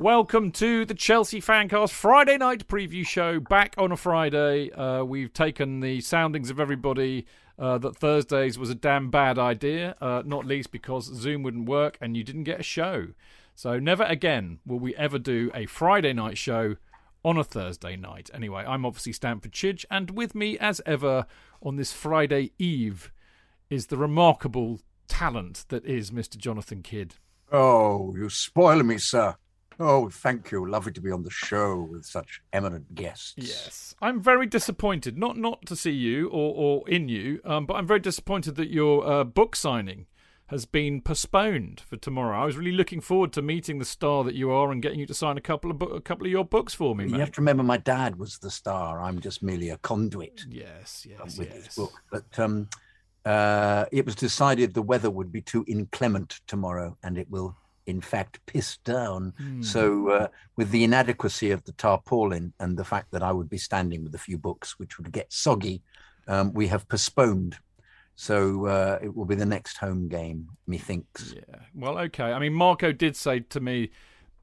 Welcome to the Chelsea Fancast Friday night preview show. Back on a Friday. Uh, we've taken the soundings of everybody uh, that Thursdays was a damn bad idea, uh, not least because Zoom wouldn't work and you didn't get a show. So never again will we ever do a Friday night show on a Thursday night. Anyway, I'm obviously Stamford Chidge, and with me, as ever, on this Friday eve is the remarkable talent that is Mr. Jonathan Kidd. Oh, you spoil me, sir. Oh, thank you. Lovely to be on the show with such eminent guests. Yes, I'm very disappointed. Not not to see you or, or in you, um, but I'm very disappointed that your uh, book signing has been postponed for tomorrow. I was really looking forward to meeting the star that you are and getting you to sign a couple of a couple of your books for me, You mate. have to remember, my dad was the star. I'm just merely a conduit Yes, um, yes, with this yes. book. But um, uh, it was decided the weather would be too inclement tomorrow, and it will, in fact, pissed down. Hmm. So, uh, with the inadequacy of the tarpaulin and the fact that I would be standing with a few books, which would get soggy, um, we have postponed. So uh, it will be the next home game, methinks. Yeah. Well, okay. I mean, Marco did say to me,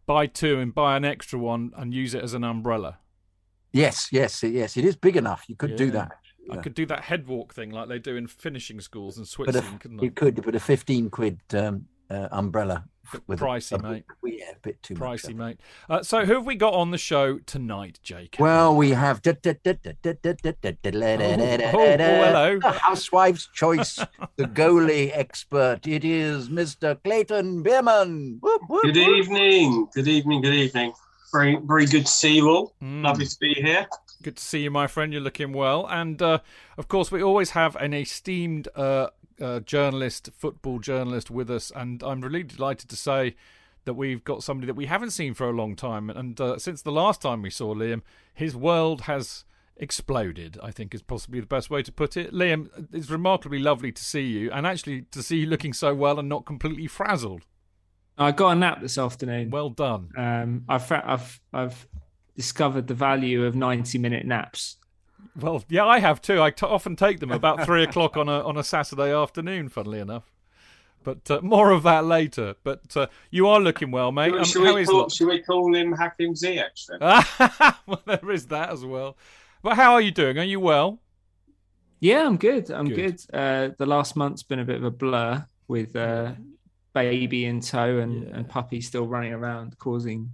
buy two and buy an extra one and use it as an umbrella. Yes, yes, yes. It is big enough. You could do Yeah. that. I could do that head walk thing like they do in finishing schools in Switzerland, if, couldn't I? you could, but a fifteen quid um, uh, umbrella with pricey, a, a, mate. Yeah, a bit too much. Pricey, mate. Uh, so, who have we got on the show tonight, Jake? Well, we have oh, hello. the housewife's choice, the goalie expert. It is Mr. Clayton Bierman. Whoop, whoop, Good evening. Good evening. Good evening. Very, very good to see you all. Mm. Lovely to be here. Good to see you, my friend. You're looking well. And uh, of course, we always have an esteemed uh, uh, journalist, football journalist, with us. And I'm really delighted to say that we've got somebody that we haven't seen for a long time. And uh, since the last time we saw Liam, his world has exploded, I think is possibly the best way to put it. Liam, it's remarkably lovely to see you and actually to see you looking so well and not completely frazzled. I got a nap this afternoon. Well done. Um, I've I've I've discovered the value of ninety minute naps. Well, yeah, I have too. I t- often take them about three o'clock on a on a Saturday afternoon. Funnily enough, but uh, more of that later. But uh, you are looking well, mate. Um, should, how we is call, should we call him Hakim Ziyech then? well, there is that as well. But how are you doing? Are you well? Yeah, I'm good. I'm Good. good. Uh, the last month's been a bit of a blur with uh, baby in tow and, Yeah. and puppy still running around, causing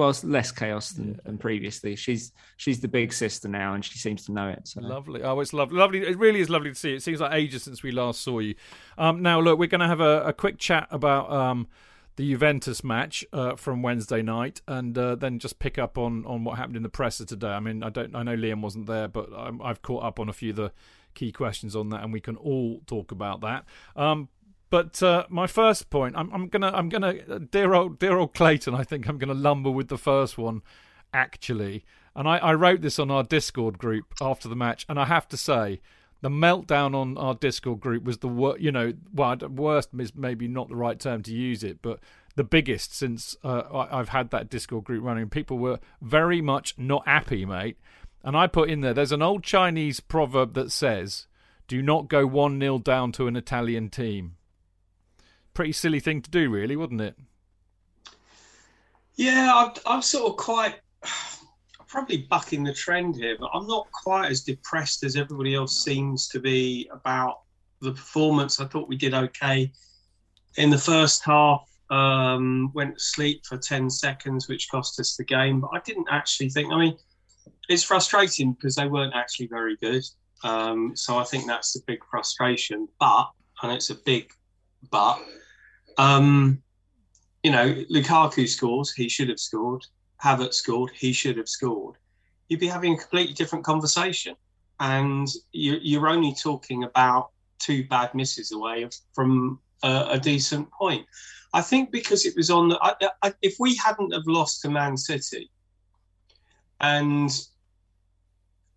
well it's less chaos than, than previously. She's she's the big sister now, and she seems to know it. So Lovely. Oh, it's lovely. Lovely. It really is lovely to see. you. It seems like ages since we last saw you. Um, now, look, we're going to have a, a quick chat about um, the Juventus match uh, from Wednesday night, and uh, then just pick up on, on what happened in the presser today. I mean, I don't. I know Liam wasn't there, but I'm, I've caught up on a few of the key questions on that, and we can all talk about that. Um, but uh, my first point, I'm, I'm, gonna, I'm gonna, dear old, dear old Clayton. I think I'm gonna lumber with the first one, actually. And I, I wrote this on our Discord group after the match, and I have to say, the meltdown on our Discord group was the worst. You know, well, worst is maybe not the right term to use it, but the biggest since uh, I've had that Discord group running. People were very much not happy, mate. And I put in there, there's an old Chinese proverb that says, "Do not go one 0 down to an Italian team." Pretty silly thing to do, really, wasn't it? Yeah, I'm, I'm sort of quite probably bucking the trend here, but I'm not quite as depressed as everybody else seems to be about the performance. I thought we did okay in the first half. Um, went to sleep for 10 seconds, which cost us the game. But I didn't actually think, I mean, it's frustrating because they weren't actually very good. Um, so I think that's the big frustration. But, and it's a big but, um, you know, Lukaku scores, he should have scored. Havertz scored, he should have scored. You'd be having a completely different conversation. And you, are only talking about two bad misses away from a, a, decent point. I think because it was on the. I, I, if we hadn't have lost to Man City, and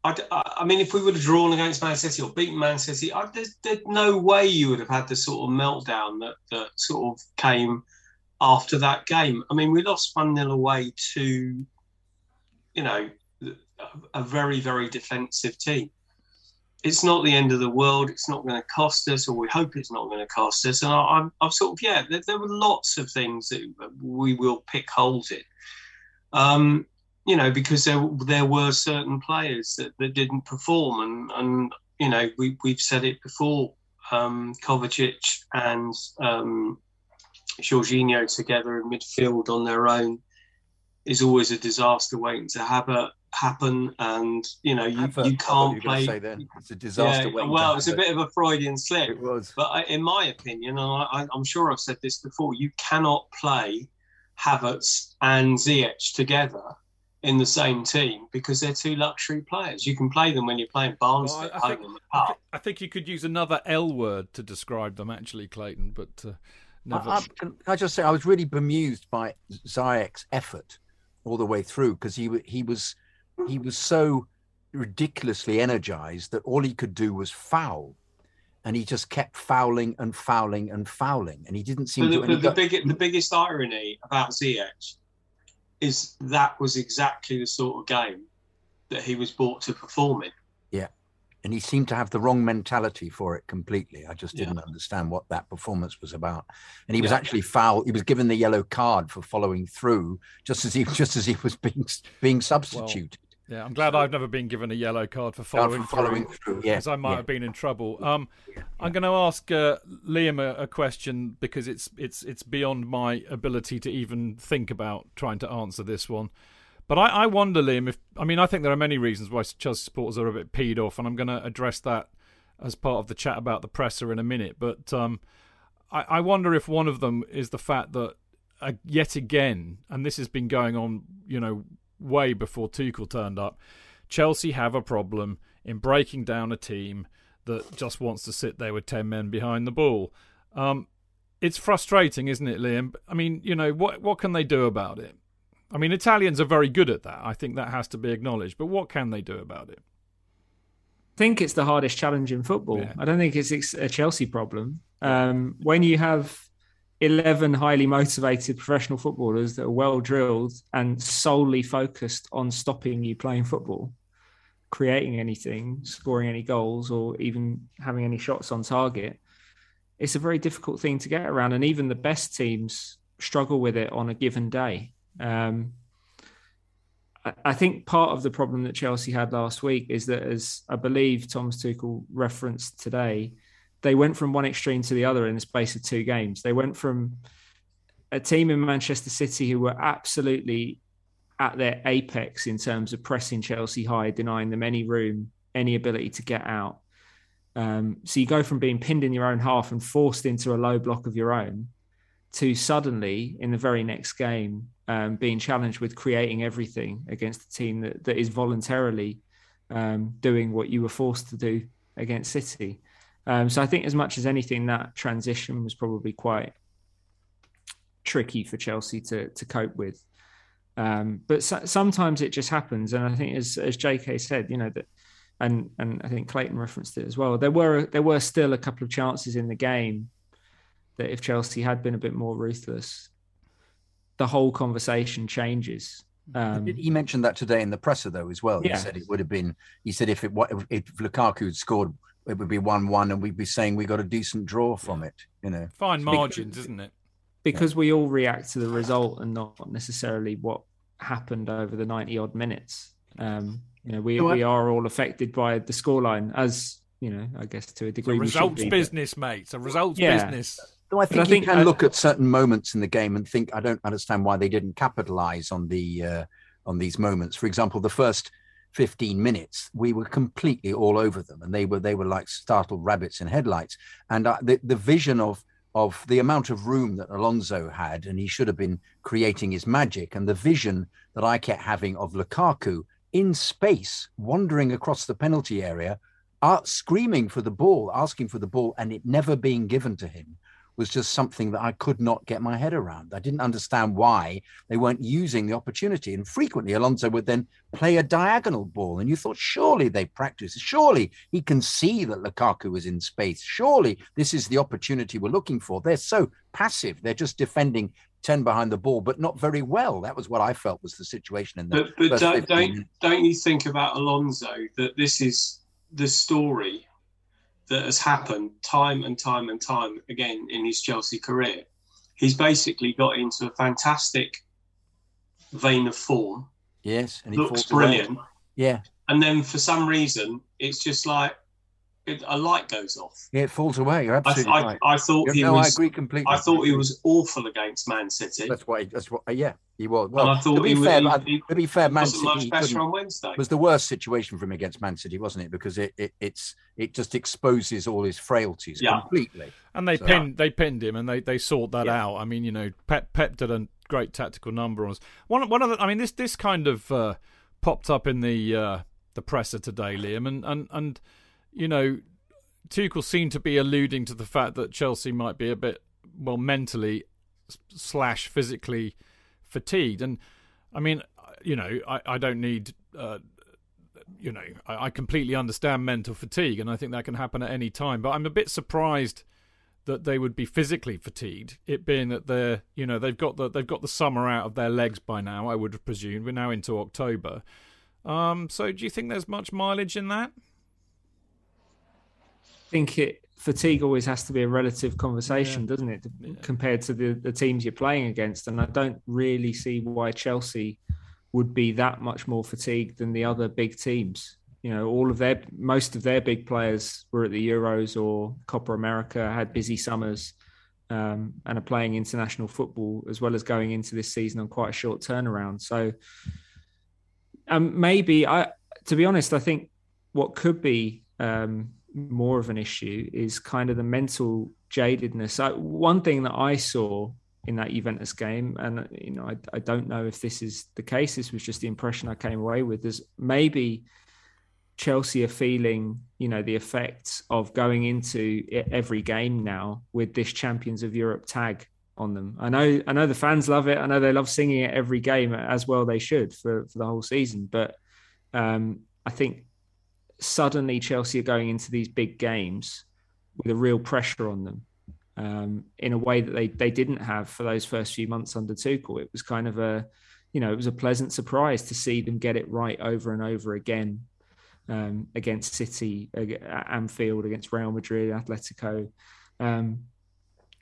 I, I, mean, if we would have drawn against Man City or beaten Man City, I, there's, there's, no way you would have had the sort of meltdown that, that sort of came after that game. I mean, we lost 1 0 away to, you know, a very, very defensive team. It's not the end of the world. It's not going to cost us, or we hope it's not going to cost us. And I, am I'm sort of, yeah, there, there, were lots of things that we will pick holes in. Um, you know, because there there were certain players that, that didn't perform, and and you know we we've said it before, um, Kovacic and um, Jorginho together in midfield on their own is always a disaster waiting to happen. Happen and you know you, you can't play. It's a disaster. Yeah, well, it's a bit of a Freudian slip. It was, but I, in my opinion, and I, I'm sure I've said this before, you cannot play Havertz and Ziyech together in the same team because they're two luxury players. You can play them when you're playing Barnsley well, I, I, think, I, think, you could use another L word to describe them, actually, Clayton. But uh, never. I, can I just say I was really bemused by Ziyech's effort all the way through because he he was he was so ridiculously energized that all he could do was foul. And he just kept fouling and fouling and fouling, and he didn't seem the, to. The, the, big, the biggest irony about Ziyech is that was exactly the sort of game that he was brought to perform in. Yeah. And he seemed to have the wrong mentality for it completely. I just didn't yeah. understand what that performance was about. And he was yeah. actually foul. He was given the yellow card for following through, just as he just as he was being being substituted. Well, yeah, I'm glad I've never been given a yellow card for following, for following through, because I might yeah. have been in trouble. Um, I'm going to ask uh, Liam a, a, question because it's it's it's beyond my ability to even think about trying to answer this one. But I, I wonder, Liam, if I mean I think there are many reasons why Chelsea supporters are a bit peed off, and I'm going to address that as part of the chat about the presser in a minute. But um, I, I wonder if one of them is the fact that uh, yet again, and this has been going on, you know, way before Tuchel turned up. Chelsea have a problem in breaking down a team that just wants to sit there with 10 men behind the ball. Um, it's frustrating, isn't it, Liam? I mean, you know, what what can they do about it? I mean, Italians are very good at that. I think that has to be acknowledged. But what can they do about it? I think it's the hardest challenge in football. Yeah. I don't think it's a Chelsea problem. Um, when you have 11 highly motivated professional footballers that are well drilled and solely focused on stopping you playing football, creating anything, scoring any goals, or even having any shots on target. It's a very difficult thing to get around, and even the best teams struggle with it on a given day. Um, I think part of the problem that Chelsea had last week is that, as I believe Thomas Tuchel referenced today, they went from one extreme to the other in the space of two games. They went from a team in Manchester City who were absolutely at their apex in terms of pressing Chelsea high, denying them any room, any ability to get out. Um, so you go from being pinned in your own half and forced into a low block of your own to suddenly, in the very next game, um, being challenged with creating everything against a team that, that is voluntarily um, doing what you were forced to do against City. Um, so I think, as much as anything, that transition was probably quite tricky for Chelsea to to cope with. Um, but so, sometimes it just happens, and I think, as as J.K. said, you know that, and and I think Clayton referenced it as well. There were there were still a couple of chances in the game that if Chelsea had been a bit more ruthless, the whole conversation changes. Um, he mentioned that today in the presser, though, as well. Yeah. He said it would have been. He said if it if Lukaku had scored, it would be one-one, and we'd be saying we got a decent draw from it. You know, fine margins, because, isn't it? Because yeah. we all react to the result and not necessarily what happened over the ninety odd minutes. Um, you know, we we are all affected by the scoreline, as you know, I guess to a degree. It's a results business, mate. It's a results business. So I think I you think, can uh, look at certain moments in the game and think, I don't understand why they didn't capitalize on the uh, on these moments. For example, the first 15 minutes, we were completely all over them, and they were they were like startled rabbits in headlights. And uh, the the vision of of the amount of room that Alonso had, and he should have been creating his magic, and the vision that I kept having of Lukaku in space, wandering across the penalty area, uh, screaming for the ball, asking for the ball, and it never being given to him was just something that I could not get my head around. I didn't understand why they weren't using the opportunity. And frequently, Alonso would then play a diagonal ball. And you thought, surely they practice. Surely he can see that Lukaku was in space. Surely this is the opportunity we're looking for. They're so passive. They're just defending 10 behind the ball, but not very well. That was what I felt was the situation in the But, but don't, don't, don't you think about Alonso that this is the story that has happened time and time and time again in his Chelsea career. He's basically got into a fantastic vein of form. Yes, and he looks brilliant. Away. Yeah, and then for some reason, it's just like it, a light goes off. Yeah, it falls away. You're absolutely I, right. I, I thought You're, he no, was. I agree completely. I thought he was awful against Man City. That's what. He, that's what. Yeah, he was. Well, and I thought to be he, fair, he, he, to be fair, Man City much better on Wednesday. was the worst situation for him against Man City, wasn't it? Because it, it it's it just exposes all his frailties yeah. completely. And they so, pinned they pinned him, and they they sought that yeah. out. I mean, you know, Pep Pep did a great tactical number on us. One one of the, I mean, this this kind of uh, popped up in the uh, the presser today, Liam, and and and you know Tuchel seemed to be alluding to the fact that Chelsea might be a bit, well, mentally slash physically fatigued. And I mean, you know, I, I don't need, uh, you know, I, I, completely understand mental fatigue, and I think that can happen at any time. But I'm a bit surprised that they would be physically fatigued. It being that they're, you know, they've got the they've got the summer out of their legs by now. I would have presumed we're now into October. Um, so do you think there's much mileage in that? Think it fatigue always has to be a relative conversation, yeah. doesn't it, yeah. compared to the, the teams you're playing against? And I don't really see why Chelsea would be that much more fatigued than the other big teams. You know, all of their most of their big players were at the Euros or Copa America, had busy summers, um, and are playing international football as well as going into this season on quite a short turnaround. So, um, maybe I, to be honest, I think what could be um, more of an issue is kind of the mental jadedness. I, one thing that I saw in that Juventus game, and you know, I, I don't know if this is the case. This was just the impression I came away with. Is maybe Chelsea are feeling, you know, the effects of going into every game now with this Champions of Europe tag on them. I know, I know the fans love it. I know they love singing it every game as well. They should for for the whole season, but um, I think suddenly Chelsea are going into these big games with a real pressure on them um, in a way that they they didn't have for those first few months under Tuchel. It was kind of a you know it was a pleasant surprise to see them get it right over and over again um, against City, at Anfield, against Real Madrid, Atletico. Um,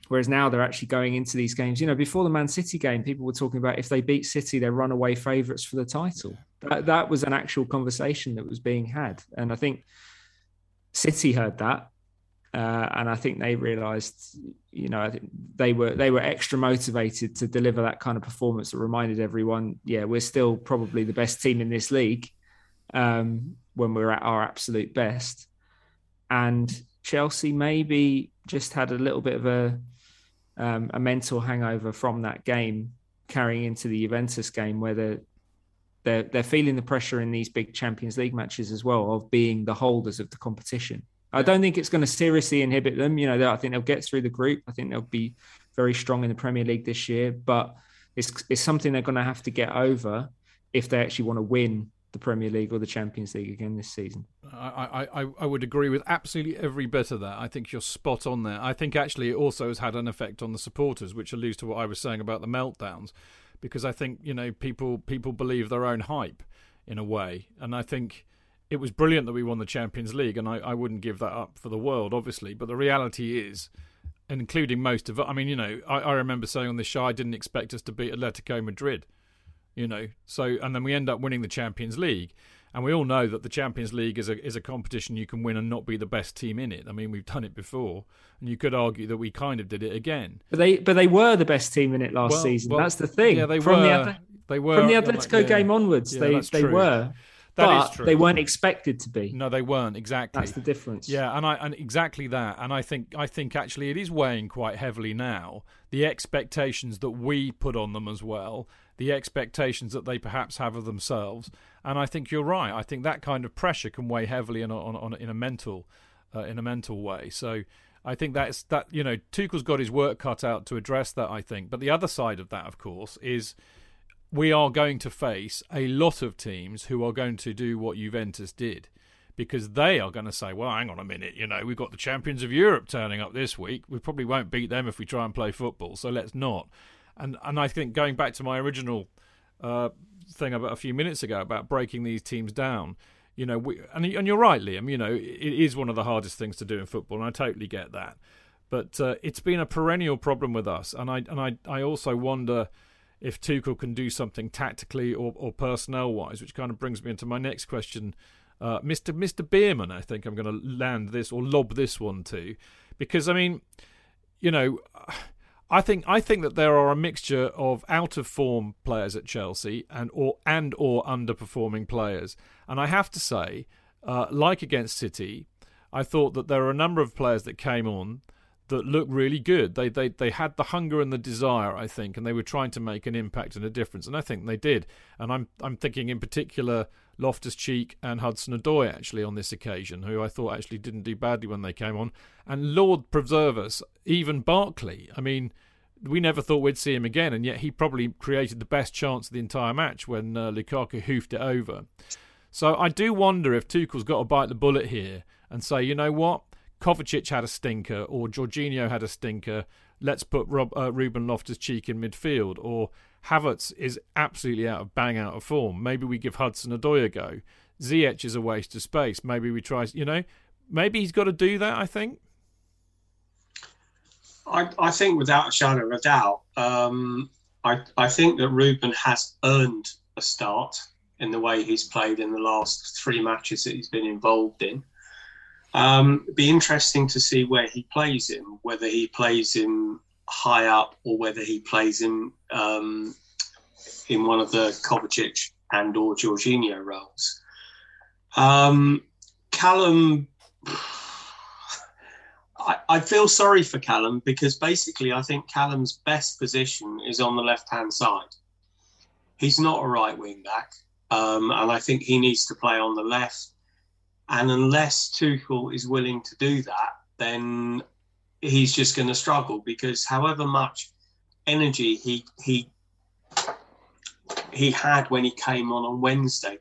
Whereas now they're actually going into these games. You know, before the Man City game, people were talking about if they beat City, they're runaway favourites for the title. That, that was an actual conversation that was being had. And I think City heard that. Uh, and I think they realised, you know, I think they were they were extra motivated to deliver that kind of performance that reminded everyone, yeah, we're still probably the best team in this league um, when we're at our absolute best. And Chelsea maybe just had a little bit of a um, a mental hangover from that game carrying into the Juventus game, where they're, they're they're feeling the pressure in these big Champions League matches as well of being the holders of the competition. I don't think it's going to seriously inhibit them. You know, I think they'll get through the group. I think they'll be very strong in the Premier League this year, but it's it's something they're going to have to get over if they actually want to win the Premier League or the Champions League again this season. I, I, I would agree with absolutely every bit of that. I think you're spot on there. I think actually it also has had an effect on the supporters, which alludes to what I was saying about the meltdowns, because I think you know people people believe their own hype in a way, and I think it was brilliant that we won the Champions League, and I, I wouldn't give that up for the world, obviously. But the reality is, including most of it, I mean, you know, I, I remember saying on this show I didn't expect us to beat Atletico Madrid you know. So and then we end up winning the Champions League, and we all know that the Champions League is a is a competition you can win and not be the best team in it. I mean, we've done it before, and you could argue that we kind of did it again. But they but they were the best team in it last Well- season. well, That's the thing. Yeah, they from were. The, they were from the Atletico yeah. game onwards, Yeah, they they true. were. That but is true. they weren't expected to be. No, they weren't exactly. That's the difference. Yeah, and I and exactly that. And I think I think actually it is weighing quite heavily now. The expectations that we put on them as well, the expectations that they perhaps have of themselves. And I think you're right. I think that kind of pressure can weigh heavily in a, on, on in a mental uh, in a mental way. So I think that's that. You know, Tuchel's got his work cut out to address that. I think. But the other side of that, of course, is we are going to face a lot of teams who are going to do what Juventus did because they are going to say, well, hang on a minute, you know, we've got the champions of Europe turning up this week. We probably won't beat them if we try and play football, so let's not. And and I think going back to my original uh, thing about a few minutes ago about breaking these teams down, you know, we, and and you're right, Liam. You know, it is one of the hardest things to do in football, and I totally get that. But uh, it's been a perennial problem with us, and I and I I also wonder if Tuchel can do something tactically or, or personnel wise, which kind of brings me into my next question. Uh, Mr. Mr. Bierman, I think I'm going to land this or lob this one to, because I mean, you know, I think I think that there are a mixture of out of form players at Chelsea and or and or underperforming players, and I have to say, uh, like against City, I thought that there are a number of players that came on that looked really good. They they they had the hunger and the desire, I think, and they were trying to make an impact and a difference, and I think they did. And I'm I'm thinking in particular Loftus Cheek and Hudson Odoi actually on this occasion, who I thought actually didn't do badly when they came on. And Lord preserve us, even Barkley. I mean. We never thought we'd see him again, and yet he probably created the best chance of the entire match when uh, Lukaku hoofed it over. So I do wonder if Tuchel's got to bite the bullet here and say, you know what, Kovacic had a stinker, or Jorginho had a stinker. Let's put Rob, uh, Ruben Loftus Cheek in midfield, or Havertz is absolutely out of bang out of form. Maybe we give Hudson Odoi a go. Ziyech is a waste of space. Maybe we try, you know, maybe he's got to do that. I think. I, I think without a shadow of a doubt, um, I, I think that Ruben has earned a start in the way he's played in the last three matches that he's been involved in. Um, it'd be interesting to see where he plays him, whether he plays him high up or whether he plays him um, in one of the Kovacic and or Jorginho roles. Um, Callum, I, I feel sorry for Callum because basically I think Callum's best position is on the left hand side. He's not a right wing back, um, and I think he needs to play on the left. And unless Tuchel is willing to do that, then he's just going to struggle because however much energy he he he had when he came on on Wednesday,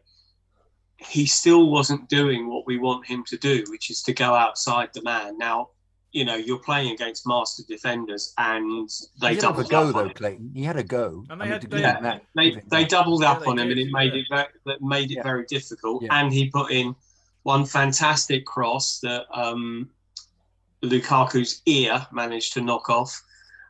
he still wasn't doing what we want him to do, which is to go outside the man. Now, you know, you're playing against master defenders, and they he did a doubled go up though, on him. Clayton. He had a go. And they I mean, had- to they Yeah, that- they they that. doubled Yeah, up they on him, did, and it made yeah. it very, that made it Yeah. very difficult. Yeah. And he put in one fantastic cross that um, Lukaku's ear managed to knock off.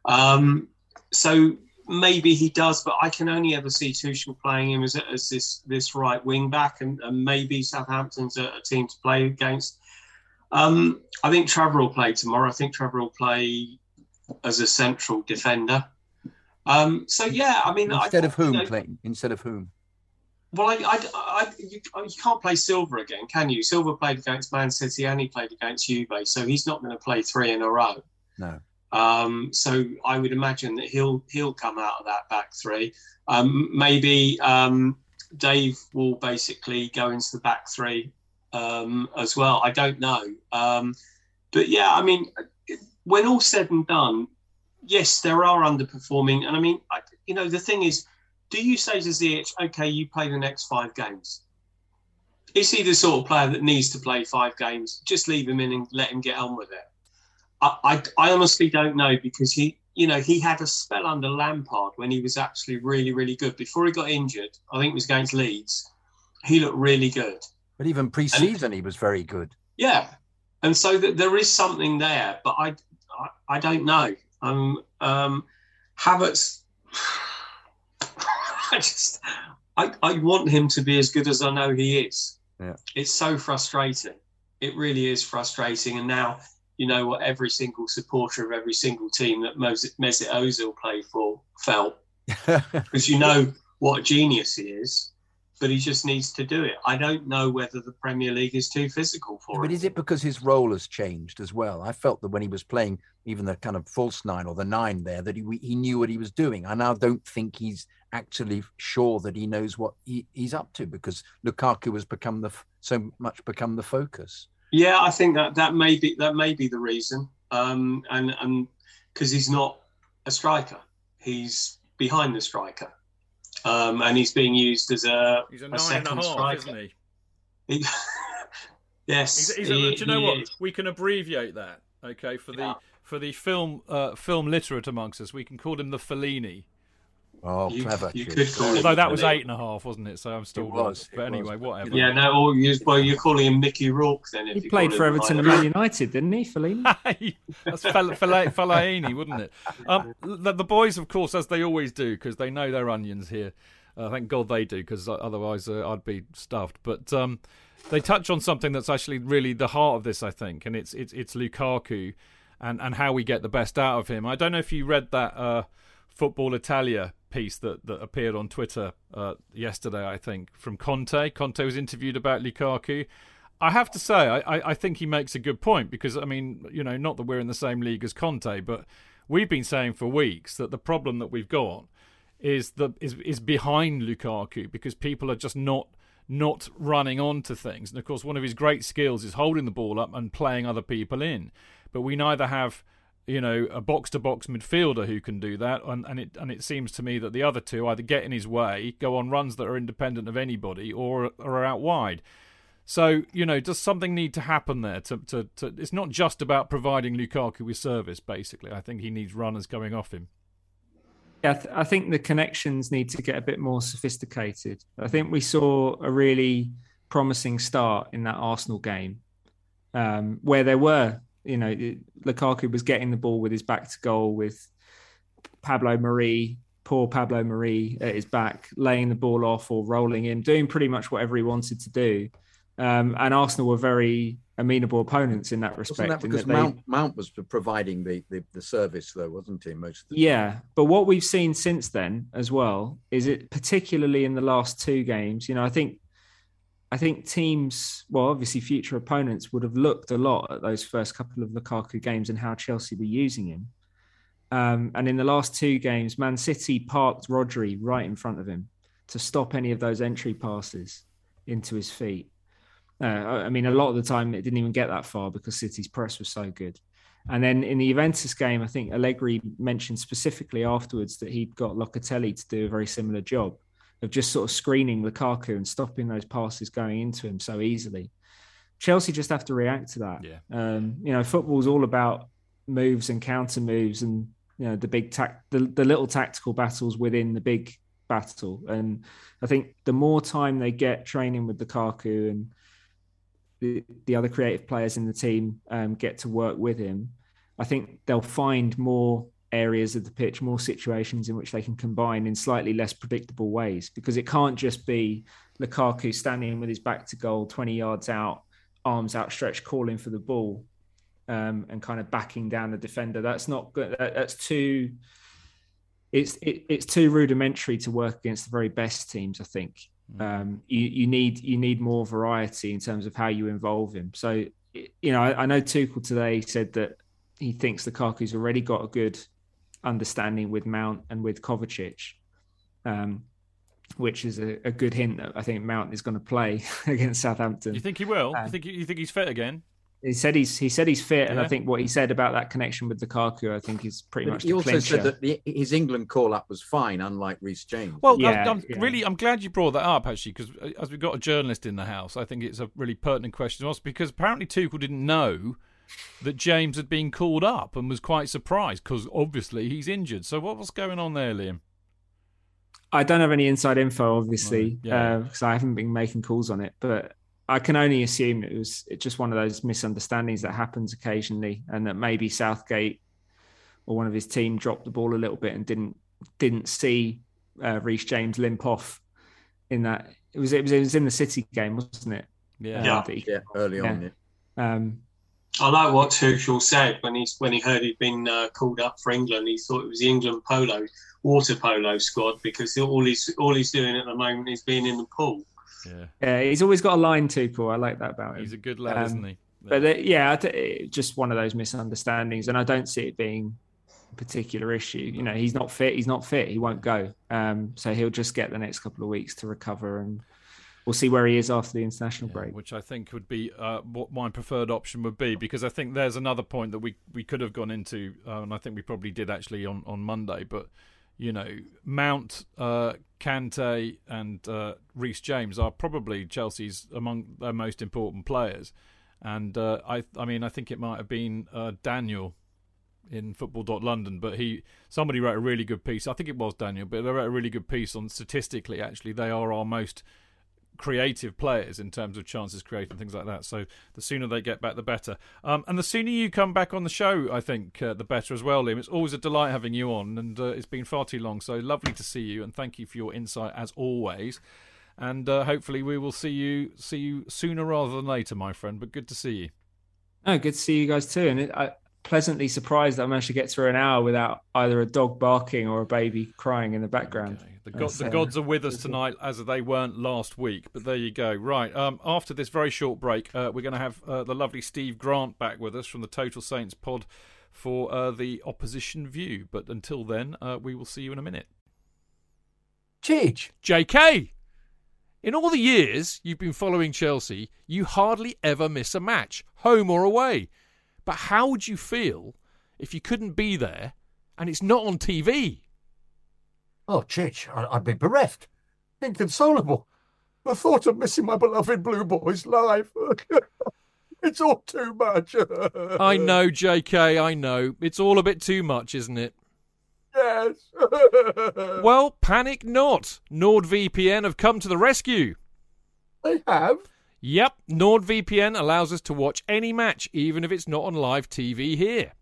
Um, so maybe he does, but I can only ever see Tuchel playing him as, as this this right wing back, and, and maybe Southampton's a, a team to play against. Um, I think Trevor will play tomorrow. I think Trevor will play as a central defender. Um, so yeah, I mean, I- Instead of whom, you know, Clayton? Instead of whom? Well, I, I, I, you, you can't play Silva again, can you? Silva played against Man City and he played against Juve, so he's not going to play three in a row. No. Um, so I would imagine that he'll he'll come out of that back three. Um, maybe um, Dave will basically go into the back three um, as well. I don't know. Um, but yeah, I mean, when all said and done, yes, there are underperforming. And I mean, I, you know, the thing is, do you say to Ziyech, okay, you play the next five games? Is he the sort of player that needs to play five games? Just leave him in and let him get on with it. I, I, I honestly don't know because he, you know, he had a spell under Lampard when he was actually really, really good. Before he got injured, I think it was against Leeds, he looked really good. But even pre-season, and, he was very good. Yeah, and so that there is something there, but I, I, I don't know. Um, um, Havertz, I just, I, I want him to be as good as I know he is. Yeah. It's so frustrating. It really is frustrating. And now you know what every single supporter of every single team that Mesut Ozil played for felt, because you know what a genius he is, but he just needs to do it. I don't know whether the Premier League is too physical for him. But is it because his role has changed as well? I felt that when he was playing even the kind of false nine or the nine there, that he he knew what he was doing. I now don't think he's actually sure that he knows what he, he's up to because Lukaku has become the so much become the focus. Yeah, I think that that may be that may be the reason, um, and and because he's not a striker, he's behind the striker, um, and he's being used as a, he's a, a nine second and a half, striker. isn't he? he yes, he's, he's a, do you know what? Is. We can abbreviate that, okay, for the for the film uh, film literate amongst us. We can call him the Fellini. Oh, You- clever. you could call Although him that was eight and a half, wasn't it? So I'm still It wrong. was, it But anyway, was. whatever. Yeah, no, or you, well, you're calling him Mickey Rourke then. If He you played for Everton and Man United, didn't he, Fellaini? That's Fel- Fel- Fellaini, wouldn't it? Um, the, the boys, of course, as they always do, because they know their onions here. Uh, thank God they do, because otherwise uh, I'd be stuffed. But um, they touch on something that's actually really the heart of this, I think, and it's it's it's Lukaku and and how we get the best out of him. I don't know if you read that uh, Football Italia piece that, that appeared on Twitter uh, yesterday, I think, from Conte. Conte was interviewed about Lukaku. I have to say, I, I, I think he makes a good point because, I mean, you know, not that we're in the same league as Conte, but we've been saying for weeks that the problem that we've got is the is is behind Lukaku because people are just not not running onto things. And of course, one of his great skills is holding the ball up and playing other people in. But we neither have you know a box to box midfielder who can do that and, and it and it seems to me that the other two either get in his way go on runs that are independent of anybody or, or are out wide. So you know does something need to happen there to, to, to it's not just about providing Lukaku with service basically. I think he needs runners going off him. Yeah, I, th- I think the connections need to get a bit more sophisticated. I think we saw a really promising start in that Arsenal game, um, where there were, you know, Lukaku was getting the ball with his back to goal with Pablo Marí, poor Pablo Marí at his back, laying the ball off or rolling in, doing pretty much whatever he wanted to do. Um, and Arsenal were very amenable opponents in that respect. That because they- Mount, Mount was providing the, the, the service, though, wasn't he? Most of the Yeah, but what we've seen since then as well is it particularly in the last two games. You know, I think, I think teams, well, obviously future opponents would have looked a lot at those first couple of Lukaku games and how Chelsea were using him. Um, and in the last two games, Man City parked Rodri right in front of him to stop any of those entry passes into his feet. Uh, I mean, a lot of the time it didn't even get that far because City's press was so good. And then in the Juventus game, I think Allegri mentioned specifically afterwards that he'd got Locatelli to do a very similar job of just sort of screening Lukaku and stopping those passes going into him so easily. Chelsea just have to react to that. Yeah. Um, you know, football's all about moves and counter moves and you know the big tac the, the little tactical battles within the big battle. And I think the more time they get training with Lukaku and the, the other creative players in the team um, get to work with him, I think they'll find more areas of the pitch, more situations in which they can combine in slightly less predictable ways. Because it can't just be Lukaku standing with his back to goal, 20 yards out, arms outstretched, calling for the ball, um, and kind of backing down the defender. That's not good. That, that's too. It's it, it's too rudimentary to work against the very best teams. I think um, you you need you need more variety in terms of how you involve him. So you know, I, I know Tuchel today said that he thinks Lukaku's already got a good understanding with Mount and with Kovacic. Um, which is a, a, good hint that I think Mount is going to play against Southampton. You think he will? Uh, you think you think he's fit again? He said he's he said he's fit, yeah. and I think what he said about that connection with the Lukaku, I think is pretty but much. He also clincher. said that the, his England call up was fine, unlike Reece James. Well, yeah, I'm, I'm yeah. really I'm glad you brought that up actually, because uh, as we've got a journalist in the house, I think it's a really pertinent question to ask because apparently Tuchel didn't know that James had been called up and was quite surprised because obviously he's injured. So what was going on there, Liam? I don't have any inside info, obviously, because right. yeah. uh, I haven't been making calls on it. But I can only assume it was just one of those misunderstandings that happens occasionally, and that maybe Southgate or one of his team dropped the ball a little bit and didn't didn't see uh, Reece James limp off in that. It was it was it was in the City game, wasn't it? Yeah, yeah, yeah early yeah. on. Yeah. Um, I like what Tuchel said when he when he heard he'd been uh, called up for England. He thought it was the England polo water polo squad because all he's all he's doing at the moment is being in the pool. Yeah, yeah he's always got a line, Tuchel. I like that about him. He's a good lad, um, isn't he? But uh, yeah, just one of those misunderstandings, and I don't see it being a particular issue. You know, he's not fit. He's not fit. He won't go. Um, so he'll just get the next couple of weeks to recover and we'll see where he is after the international yeah, break. Which I think would be uh, what my preferred option would be, because I think there's another point that we, we could have gone into, uh, and I think we probably did actually on, on Monday. But you know, Mount, uh, Kante, and uh, Reece James are probably Chelsea's among their most important players. And uh, I, I mean, I think it might have been uh, Daniel in Football.London, but he somebody wrote a really good piece. I think it was Daniel, but they wrote a really good piece on statistically. Actually, they are our most creative players in terms of chances created and things like that. So the sooner they get back, the better. Um, and the sooner you come back on the show, I think, uh, the better as well, Liam. It's always a delight having you on, and uh, it's been far too long. So lovely to see you, and thank you for your insight as always. And uh, hopefully we will see you see you sooner rather than later, my friend. But good to see you. Oh, good to see you guys too. And it, I, pleasantly surprised that I managed to get through an hour without either a dog barking or a baby crying in the background. Okay. The, God, the gods are with us tonight, as they weren't last week. But there you go. Right. Um, after this very short break, uh, we're going to have uh, the lovely Steve Grant back with us from the Total Saints pod for uh, the opposition view. But until then, uh, we will see you in a minute. Cheech. JK. In all the years you've been following Chelsea, you hardly ever miss a match, home or away. But how would you feel if you couldn't be there and it's not on TV? Oh, Chidge, I'd be bereft, inconsolable. The thought of missing my beloved Blue Boys live. it's all too much. I know, JK, I know. It's all a bit too much, isn't it? Yes. well, panic not. NordVPN have come to the rescue. They have? Yep, NordVPN allows us to watch any match, even if it's not on live TV here.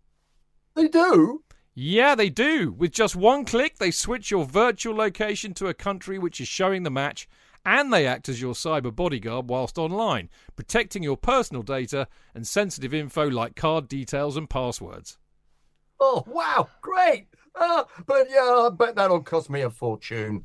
They do? Yeah, they do. With just one click, they switch your virtual location to a country which is showing the match, and they act as your cyber bodyguard whilst online, protecting your personal data and sensitive info like card details and passwords. Oh, wow, great! Uh, but yeah, I bet that'll cost me a fortune.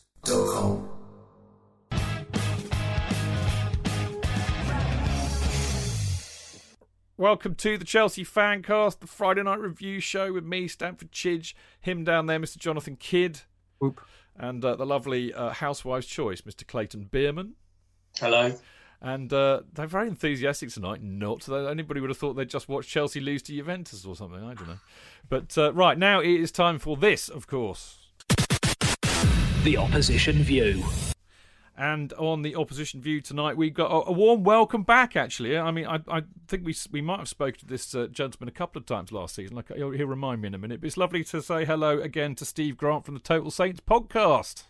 welcome to the Chelsea Fancast, the Friday night review show with me, Stamford Chidge, him down there, Mr. Jonathan Kidd, Whoop. and uh, the lovely uh, Housewife's Choice, Mr. Clayton Bierman. Hello. And uh, they're very enthusiastic tonight. Not that anybody would have thought they'd just watch Chelsea lose to Juventus or something. I don't know. But uh, right now it is time for this, of course. The opposition view. And on the opposition view tonight, we've got a, a warm welcome back. Actually, I mean, I, I think we we might have spoken to this uh, gentleman a couple of times last season. Like he'll, he'll remind me in a minute. But it's lovely to say hello again to Steve Grant from the Total Saints podcast.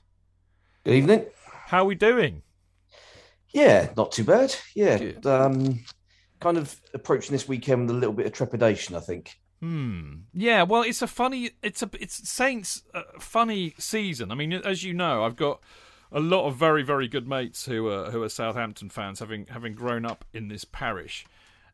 Good evening. How are we doing? Yeah, not too bad. Yeah, Good. um, kind of approaching this weekend with a little bit of trepidation. I think. Hmm. Yeah. Well, it's a funny. It's a. It's Saints' uh, funny season. I mean, as you know, I've got a lot of very, very good mates who are who are Southampton fans, having having grown up in this parish,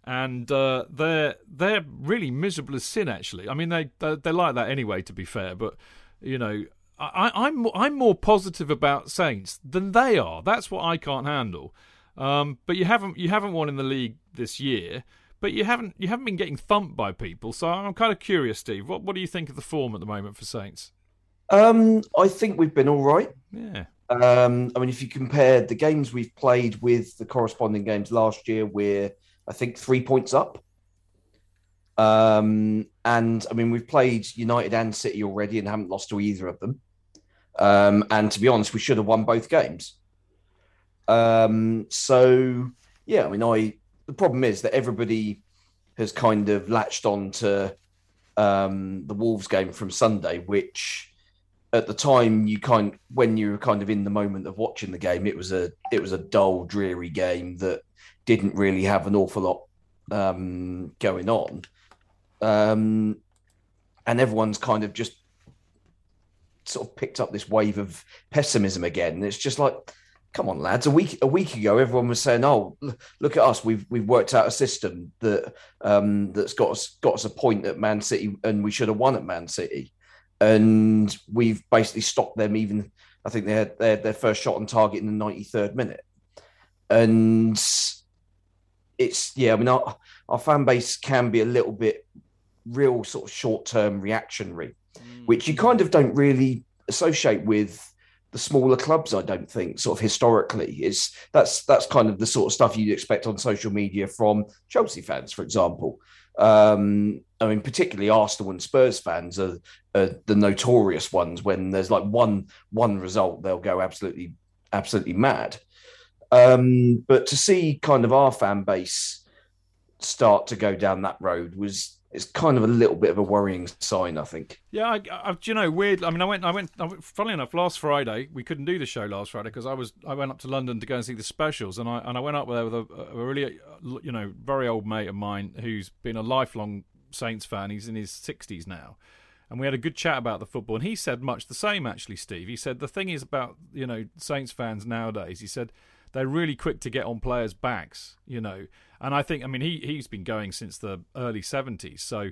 and uh, they're they're really miserable as sin. Actually, I mean, they they're, they're like that anyway. To be fair, but you know. I, I'm I'm more positive about Saints than they are. That's what I can't handle. Um, but you haven't you haven't won in the league this year but you haven't you haven't been getting thumped by people. So I'm kind of curious, Steve. What what do you think of the form at the moment for Saints? Um, I think we've been all right. Yeah. Um, I mean, if you compare the games we've played with the corresponding games last year, we're I think three points up. Um, and I mean, we've played United and City already and haven't lost to either of them. Um, and to be honest, we should have won both games. Um, so yeah, I mean, I the problem is that everybody has kind of latched on to um, the Wolves game from Sunday, which at the time you kind when you were kind of in the moment of watching the game, it was a it was a dull, dreary game that didn't really have an awful lot um, going on, um, and everyone's kind of just sort of picked up this wave of pessimism again. And it's just like, come on, lads! A week a week ago, everyone was saying, "Oh, look at us! We've we've worked out a system that um, that's got us got us a point at Man City, and we should have won at Man City." And we've basically stopped them. Even I think they had their their first shot on target in the ninety third minute, and it's yeah. I mean, our, our fan base can be a little bit real sort of short term reactionary, which you kind of don't really associate with the smaller clubs. I don't think sort of historically is that's that's kind of the sort of stuff you'd expect on social media from Chelsea fans, for example. Um, I mean, particularly Arsenal and Spurs fans are, are the notorious ones. When there's like one one result, they'll go absolutely absolutely mad. Um, but to see kind of our fan base start to go down that road was it's kind of a little bit of a worrying sign, I think. Yeah, I, I, do you know, weird. I mean, I went, I went. I went funnily enough, last Friday we couldn't do the show last Friday because I was, I went up to London to go and see the specials, and I and I went up there with a, a really, you know, very old mate of mine who's been a lifelong Saints fan. He's in his sixties now, and we had a good chat about the football. And he said much the same, actually, Steve. He said the thing is about you know Saints fans nowadays. He said they're really quick to get on players' backs, you know. And I think, I mean, he he's been going since the early seventies, so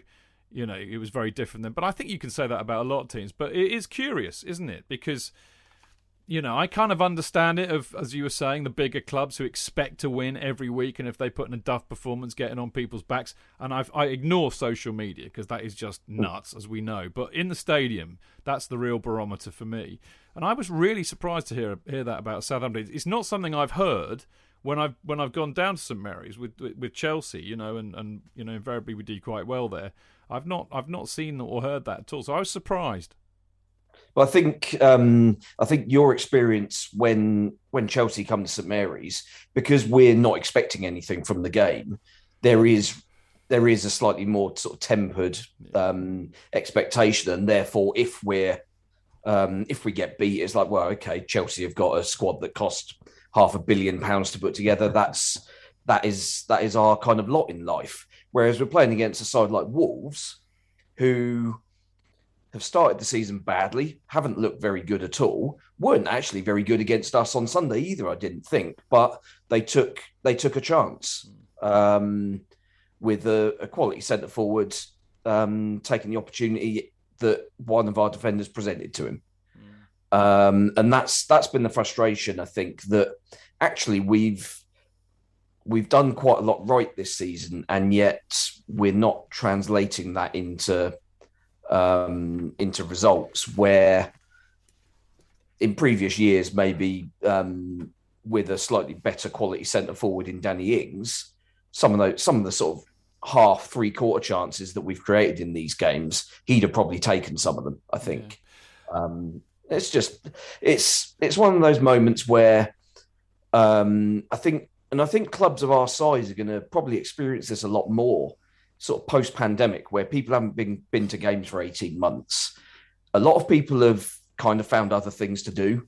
you know it was very different then. But I think you can say that about a lot of teams. But it is curious, isn't it? Because you know, I kind of understand it of as you were saying, the bigger clubs who expect to win every week, and if they put in a duff performance, getting on people's backs. And I've, I ignore social media because that is just hmm. nuts, as we know. But in the stadium, that's the real barometer for me. And I was really surprised to hear hear that about Southampton. It's not something I've heard when I've when I've gone down to St Mary's with with Chelsea, you know, and, and you know invariably we do quite well there. I've not I've not seen or heard that at all, so I was surprised. Well, I think um, I think your experience when when Chelsea come to St Mary's, because we're not expecting anything from the game, there is there is a slightly more sort of tempered um, expectation, and therefore, if we're um, if we get beat, it's like, well, okay, Chelsea have got a squad that cost half a billion pounds to put together. That's that is that is our kind of lot in life. Whereas we're playing against a side like Wolves, who have started the season badly, haven't looked very good at all, weren't actually very good against us on Sunday either. I didn't think, but they took they took a chance um, with a, a quality centre forward um, taking the opportunity that one of our defenders presented to him. Um, and that's that's been the frustration. I think that actually we've we've done quite a lot right this season, and yet we're not translating that into um, into results. Where in previous years, maybe um, with a slightly better quality centre forward in Danny Ings, some of those some of the sort of half three quarter chances that we've created in these games, he'd have probably taken some of them. I think. Yeah. Um, it's just it's it's one of those moments where um, I think and I think clubs of our size are going to probably experience this a lot more, sort of post pandemic, where people haven't been been to games for eighteen months. A lot of people have kind of found other things to do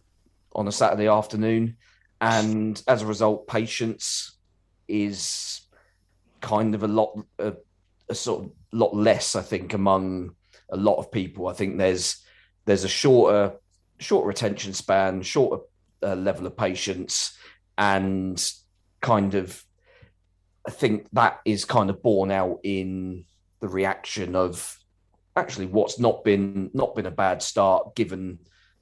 on a Saturday afternoon, and as a result, patience is kind of a lot a, a sort of lot less. I think among a lot of people, I think there's there's a shorter shorter attention span, shorter uh, level of patience, and kind of I think that is kind of borne out in the reaction of actually what's not been not been a bad start given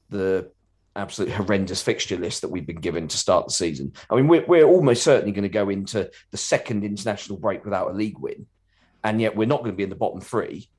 the absolute horrendous fixture list that we've been given to start the season. I mean, we're, we're almost certainly going to go into the second international break without a league win, and yet we're not going to be in the bottom three.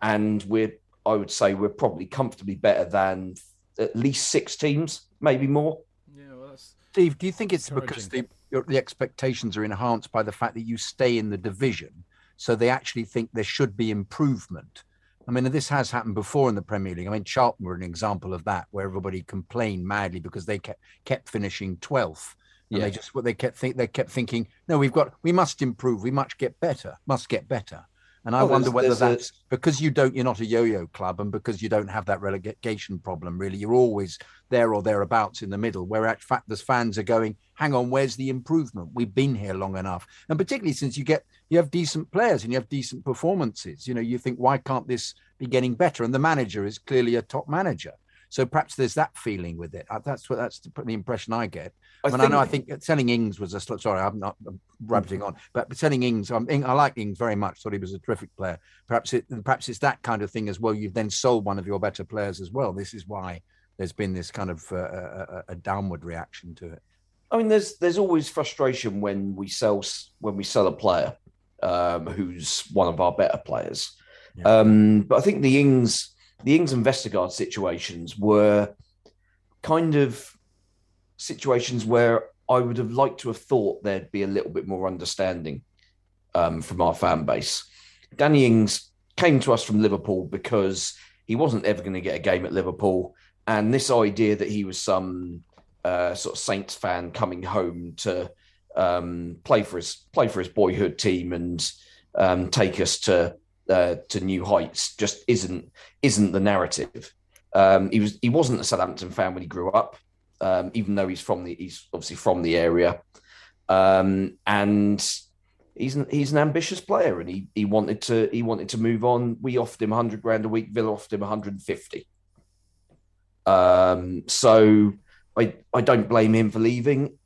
And we're, I would say, we're probably comfortably better than at least six teams, maybe more. Yeah, well, Steve, do you think it's because the your, Uh, the expectations are enhanced by the fact that you stay in the division. So they actually think there should be improvement. I mean, this has happened before in the Premier League. I mean, Charlton were an example of that, where everybody complained madly because they kept kept finishing twelfth, and yeah. they just what they kept think they kept thinking, no, we've got we must improve, we must get better, must get better. And I oh, wonder whether that's a... because you don't, you're not a yo-yo club, and because you don't have that relegation problem. Really, you're always there or thereabouts in the middle. Where at fact, the fans are going, hang on, where's the improvement? We've been here long enough, and particularly since you get you have decent players and you have decent performances. You know, you think why can't this be getting better? And the manager is clearly a top manager. So perhaps there's that feeling with it. Uh, that's what that's the impression I get. I, mean. I know I think selling Ings was a sorry, I'm not rabbiting on, but selling Ings, um, I like Ings very much. Thought he was a terrific player. Perhaps it perhaps it's that kind of thing as well. You've then sold one of your better players as well. This is why there's been this kind of uh, a, uh, uh, a downward reaction to it. I mean, there's there's always frustration when we sell when we sell a player um, who's one of our better players. Yeah. Um, but I think the Ings the Ings and Vestergaard situations were kind of situations where I would have liked to have thought there'd be a little bit more understanding um, from our fan base. Danny Ings came to us from Liverpool because he wasn't ever going to get a game at Liverpool. And this idea that he was some uh, sort of Saints fan coming home to um, play for his play for his boyhood team and um, take us to uh, to new heights just isn't isn't the narrative. Um, he was he wasn't a Southampton fan when he grew up, um, even though he's from the he's obviously from the area, um, and he's an, he's an ambitious player, and he he wanted to he wanted to move on. We offered him hundred grand a week. Villa offered him one hundred and fifty. Um, so I I don't blame him for leaving,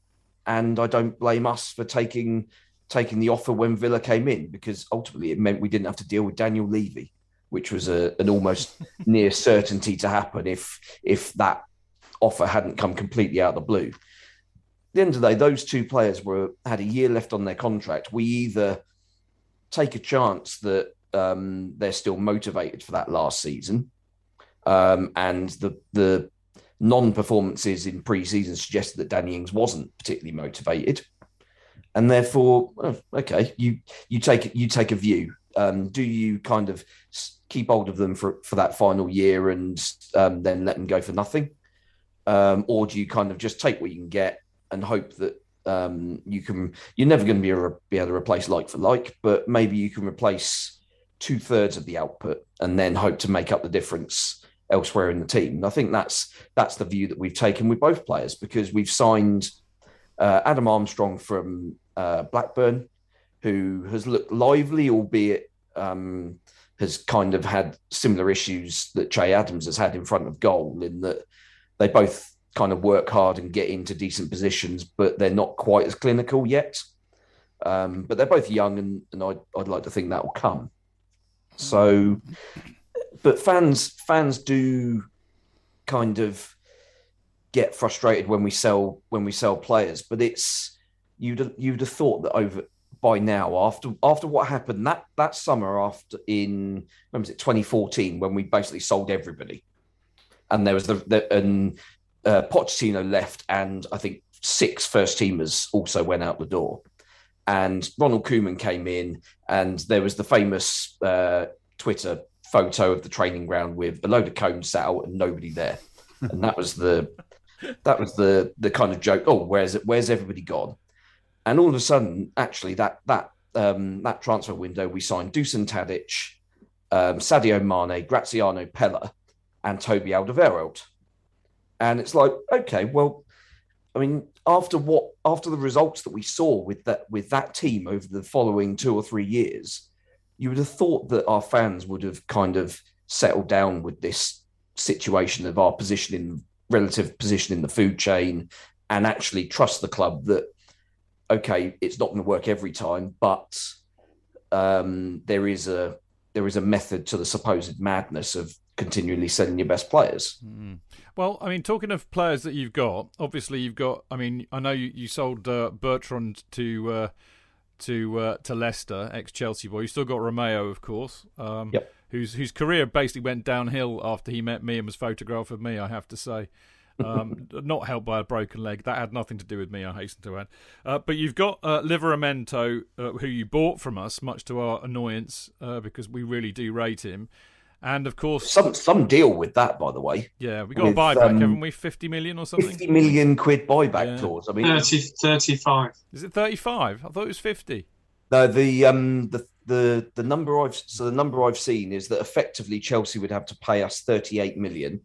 and I don't blame us for taking taking the offer when Villa came in because ultimately it meant we didn't have to deal with Daniel Levy, which was a, an almost near certainty to happen if if that offer hadn't come completely out of the blue. At the end of the day, those two players were had a year left on their contract. We either take a chance that um, they're still motivated for that last season, um, and the the non-performances in pre-season suggested that Danny Ings wasn't particularly motivated and therefore, okay, you you take you take a view. Um, do you kind of keep hold of them for for that final year and um, then let them go for nothing, um, or do you kind of just take what you can get and hope that um, you can? You're never going to be, able, be able to replace like for like, but maybe you can replace two thirds of the output and then hope to make up the difference elsewhere in the team. And I think that's that's the view that we've taken with both players because we've signed uh, Adam Armstrong from uh, Blackburn, who has looked lively, albeit um, has kind of had similar issues that Che Adams has had in front of goal, in that they both kind of work hard and get into decent positions, but they're not quite as clinical yet. Um, but they're both young, and, and I'd, I'd like to think that will come. So, but fans fans do kind of get frustrated when we sell when we sell players, but it's you'd you'd have thought that over by now after after what happened that that summer after in when was it 2014 when we basically sold everybody. And there was the, the and uh, Pochettino left and I think six first teamers also went out the door. And Ronald Koeman came in and there was the famous uh, Twitter photo of the training ground with a load of cones out and nobody there. And that was the that was the the kind of joke oh where's it where's everybody gone and all of a sudden, actually, that that um, that transfer window, we signed Dusan Tadic, um, Sadio Mane, Graziano Pellè, and Toby Alderweireld. And it's like, okay, well, I mean, after what after the results that we saw with that with that team over the following two or three years, you would have thought that our fans would have kind of settled down with this situation of our position in relative position in the food chain and actually trust the club that okay, it's not going to work every time, but um, there is a there is a method to the supposed madness of continually selling your best players. Mm. Well, I mean, talking of players that you've got, obviously you've got. I mean, I know you, you sold uh, Bertrand to uh, to uh, to Leicester, ex Chelsea boy. You still got Romeo, of course. Um, yep. Whose whose career basically went downhill after he met me and was photographed with me. I have to say um, not helped by a broken leg. That had nothing to do with me, I hasten to add. Uh, but you've got uh, Livramento, uh, who you bought from us, much to our annoyance, uh, because we really do rate him. And of course, some some deal with that, by the way. Yeah, we got with, a buyback, um, haven't we? Fifty million or something. Fifty million quid buyback yeah. clause. I mean, 30, 35. Is it thirty-five? I thought it was fifty. No, the um the the the number I've so the number I've seen is that effectively Chelsea would have to pay us thirty-eight million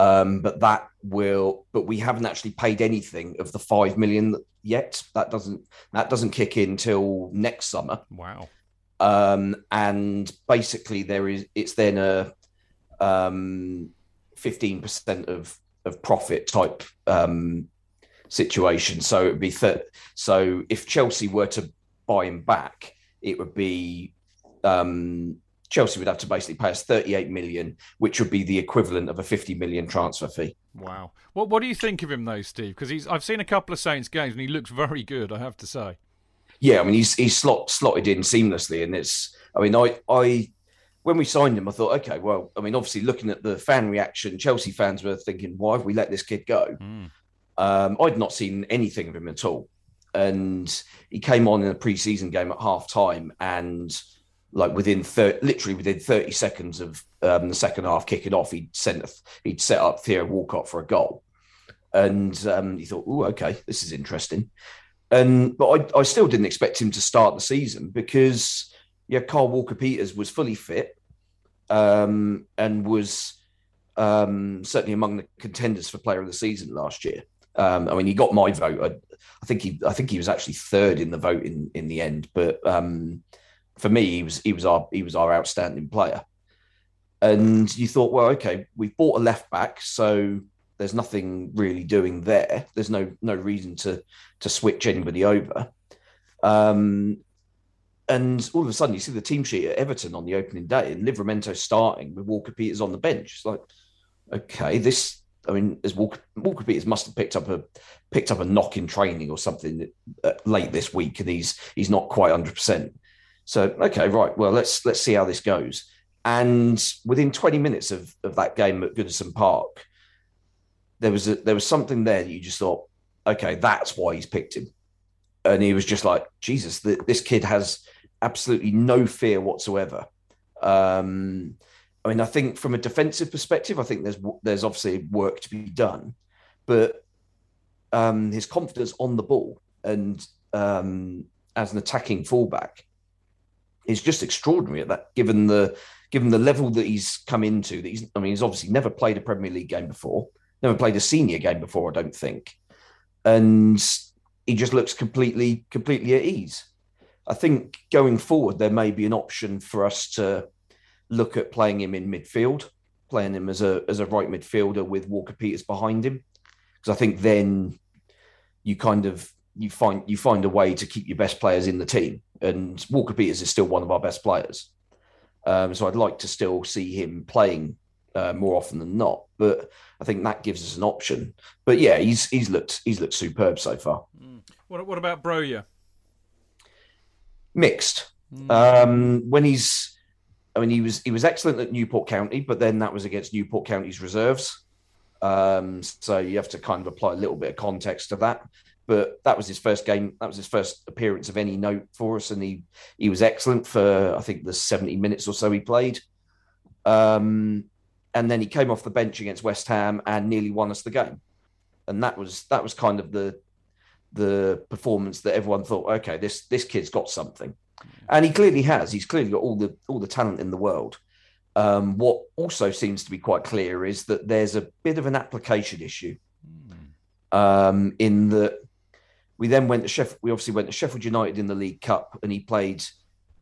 um, but that will, but we haven't actually paid anything of the five million yet. That doesn't that doesn't kick in till next summer. Wow. Um, and basically, there is it's then a um, fifteen percent of of profit type um, situation. So it would be th- so if Chelsea were to buy him back, it would be um, Chelsea would have to basically pay us 38 million, which would be the equivalent of a 50 million transfer fee. Wow. What what do you think of him though, Steve? Because he's I've seen a couple of Saints games and he looks very good, I have to say. Yeah, I mean he's he's slot, slotted in seamlessly and it's I mean I I when we signed him I thought okay, well, I mean obviously looking at the fan reaction, Chelsea fans were thinking why have we let this kid go? Mm. Um, I'd not seen anything of him at all. And he came on in a pre-season game at half time and like within 30, literally within 30 seconds of um, the second half kicking off, he'd sent a, he'd set up Theo Walcott for a goal, and um, he thought, "Oh, okay, this is interesting." And but I, I still didn't expect him to start the season because yeah, Kyle Walker Peters was fully fit um, and was um, certainly among the contenders for Player of the Season last year. Um, I mean, he got my vote. I, I, think he I think he was actually third in the vote in in the end, but um, for me, he was he was our he was our outstanding player. And you thought, well, okay, we've bought a left back, so there's nothing really doing there. There's no no reason to to switch anybody over. Um, and all of a sudden, you see the team sheet at Everton on the opening day, and Livramento starting with Walker Peters on the bench. It's like, okay, this. I mean, as Walker, Walker Peters must have picked up a picked up a knock in training or something uh, late this week, and he's he's not quite hundred percent. So okay, right. Well, let's let's see how this goes. And within 20 minutes of, of that game at Goodison Park, there was a, there was something there that you just thought, okay, that's why he's picked him. And he was just like, Jesus, the, this kid has absolutely no fear whatsoever. Um, I mean, I think from a defensive perspective, I think there's there's obviously work to be done, but um, his confidence on the ball and um, as an attacking fullback is just extraordinary at that, given the given the level that he's come into. That he's, I mean, he's obviously never played a Premier League game before, never played a senior game before, I don't think, and he just looks completely completely at ease. I think going forward there may be an option for us to look at playing him in midfield, playing him as a as a right midfielder with Walker Peters behind him, because I think then you kind of you find you find a way to keep your best players in the team and Walker Peters is still one of our best players. Um, so I'd like to still see him playing uh, more often than not. But I think that gives us an option. But yeah, he's he's looked he's looked superb so far. Mm. What, what about Broja? Mixed. Um, when he's, I mean, he was he was excellent at Newport County, but then that was against Newport County's reserves. Um, so you have to kind of apply a little bit of context to that. But that was his first game. That was his first appearance of any note for us, and he he was excellent for I think the seventy minutes or so he played. Um, and then he came off the bench against West Ham and nearly won us the game. And that was that was kind of the the performance that everyone thought, okay, this this kid's got something, and he clearly has. He's clearly got all the all the talent in the world. Um, what also seems to be quite clear is that there's a bit of an application issue. Um, in that we then went to Sheffield. We obviously went to Sheffield United in the League Cup, and he played.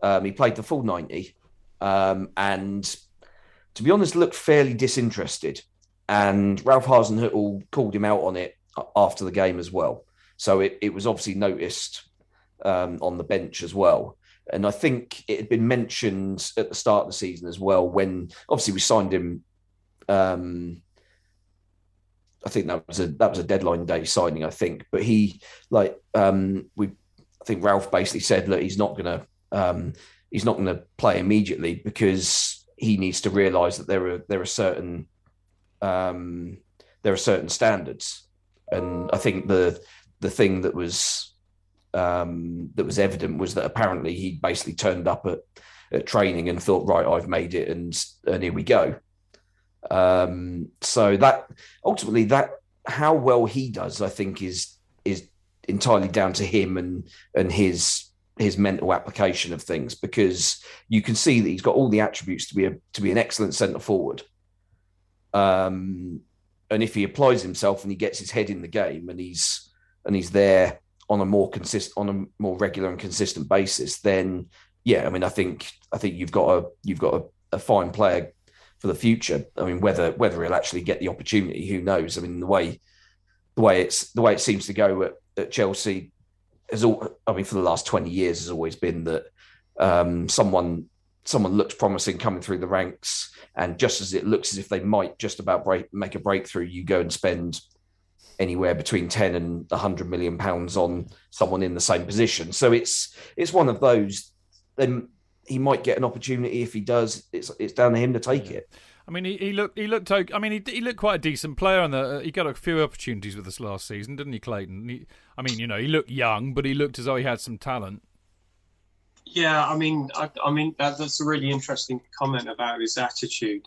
Um, he played the full ninety, um, and to be honest, looked fairly disinterested. And Ralph Hasenhüttl called him out on it after the game as well. So it, it was obviously noticed um, on the bench as well. And I think it had been mentioned at the start of the season as well when obviously we signed him. Um, I think that was a that was a deadline day signing. I think, but he like um, we. I think Ralph basically said, "Look, he's not to um, he's not to play immediately because he needs to realise that there are there are certain um, there are certain standards." And I think the the thing that was um, that was evident was that apparently he basically turned up at, at training and thought, right, I've made it, and and here we go. Um, so that ultimately that how well he does, I think, is is entirely down to him and and his his mental application of things because you can see that he's got all the attributes to be a to be an excellent centre forward. Um, and if he applies himself and he gets his head in the game and he's and he's there on a more consist on a more regular and consistent basis, then yeah, I mean, I think I think you've got a you've got a, a fine player for the future. I mean, whether whether he'll actually get the opportunity, who knows? I mean, the way the way it's the way it seems to go at, at Chelsea has all. I mean, for the last twenty years, has always been that um, someone someone looks promising coming through the ranks, and just as it looks as if they might just about break, make a breakthrough, you go and spend anywhere between 10 and 100 million pounds on someone in the same position so it's it's one of those then he might get an opportunity if he does it's it's down to him to take it I mean, he, he looked. He looked. I mean, he, he looked quite a decent player, and uh, he got a few opportunities with us last season, didn't he, Clayton? He, I mean, you know, he looked young, but he looked as though he had some talent. Yeah, I mean, I, I mean that, that's a really interesting comment about his attitude.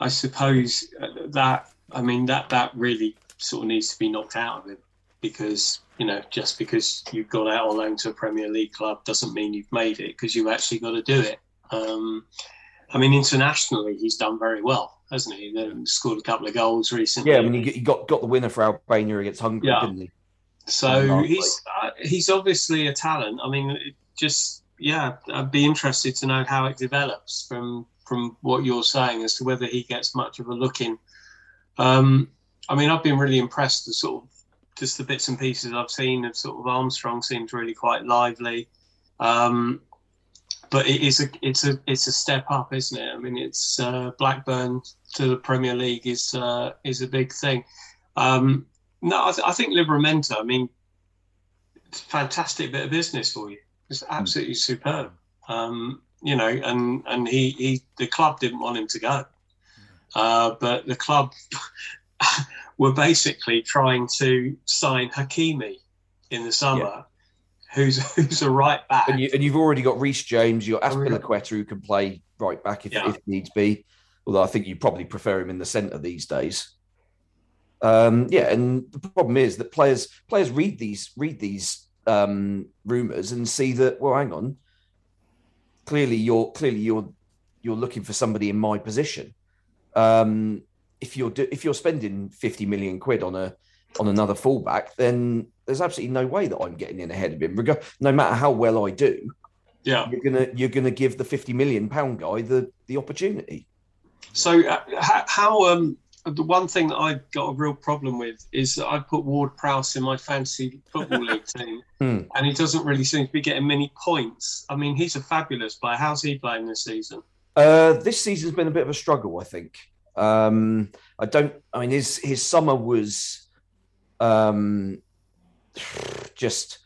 I suppose uh, that. I mean, that that really sort of needs to be knocked out of him because you know just because you've got out on loan to a Premier League club doesn't mean you've made it because you've actually got to do it. Um, I mean, internationally, he's done very well, hasn't he? He scored a couple of goals recently. Yeah, I mean, he got got the winner for Albania against Hungary, Yeah. didn't he? So he's uh, he's obviously a talent. I mean, it just yeah, I'd be interested to know how it develops from from what you're saying as to whether he gets much of a look in. Um, I mean, I've been really impressed. The sort of just the bits and pieces I've seen of sort of Armstrong seems really quite lively. Um, but it is a it's a it's a step up, isn't it? I mean, it's uh, Blackburn to the Premier League is uh, is a big thing. Um, no, I, th- I think Livramento. I mean, it's a fantastic bit of business for you. It's absolutely superb. Um, you know, and and he he the club didn't want him to go, uh, but the club were basically trying to sign Hakimi in the summer, who's who's a right back. And, you, and you've already got Reece James, you've got Azpilicueta who can play right back if, if needs be. Although I think you probably prefer him in the centre these days. Um, yeah, and the problem is that players players read these read these um, rumours and see that well, hang on, clearly you're clearly you're you're looking for somebody in my position. Um, if you're do, if you're spending fifty million quid on a on another fullback, then there's absolutely no way that I'm getting in ahead of him. No matter how well I do, Yeah. you're gonna you're gonna give the fifty million pound guy the the opportunity. So uh, how, how um the one thing that I've got a real problem with is that I put Ward Prowse in my fantasy football league team, Hmm. and he doesn't really seem to be getting many points. I mean, he's a fabulous player. How's he playing this season? Uh, this season's been a bit of a struggle, I think. Um, I don't. I mean, his his summer was um, just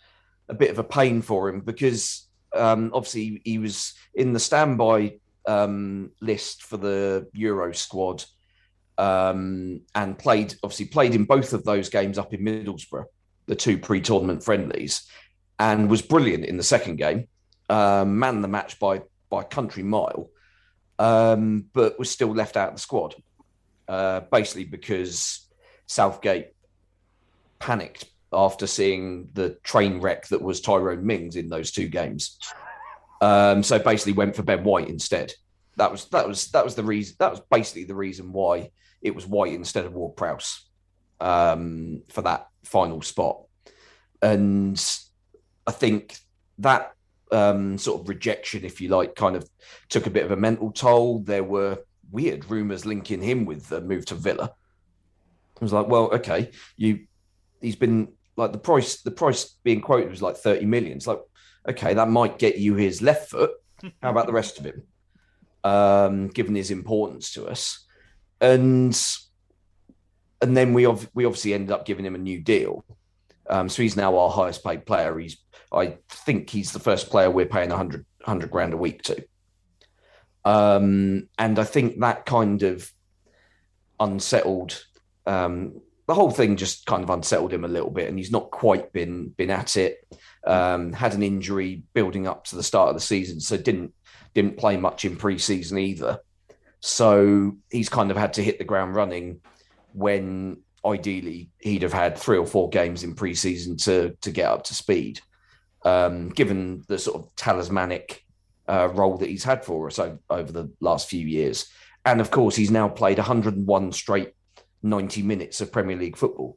a bit of a pain for him because um, obviously he was in the standby um, list for the Euro squad um, and played obviously played in both of those games up in Middlesbrough, the two pre-tournament friendlies, and was brilliant in the second game, um, man the match by by country mile, um, but was still left out of the squad, uh, basically because Southgate panicked after seeing the train wreck that was Tyrone Mings in those two games. Um, so basically went for Ben White instead. That was that was that was the reason. That was basically the reason why it was White instead of Ward Prowse um, for that final spot. And I think that um, sort of rejection, if you like, kind of took a bit of a mental toll. There were weird rumours linking him with the move to Villa. I was like, well, okay, you. He's been like the price. The price being quoted was like thirty million. It's like, okay, that might get you his left foot. How about the rest of him? Um, given his importance to us, and and then we ov- we obviously ended up giving him a new deal. Um, so he's now our highest paid player. He's I think he's the first player we're paying 100, 100 grand a week to. Um, and I think that kind of unsettled um, the whole thing just kind of unsettled him a little bit, and he's not quite been been at it. Um, had an injury building up to the start of the season, so didn't didn't play much in pre-season either. So he's kind of had to hit the ground running when ideally he'd have had three or four games in pre-season to to get up to speed. Um, given the sort of talismanic uh, role that he's had for us over, over the last few years, and of course he's now played 101 straight 90 minutes of Premier League football.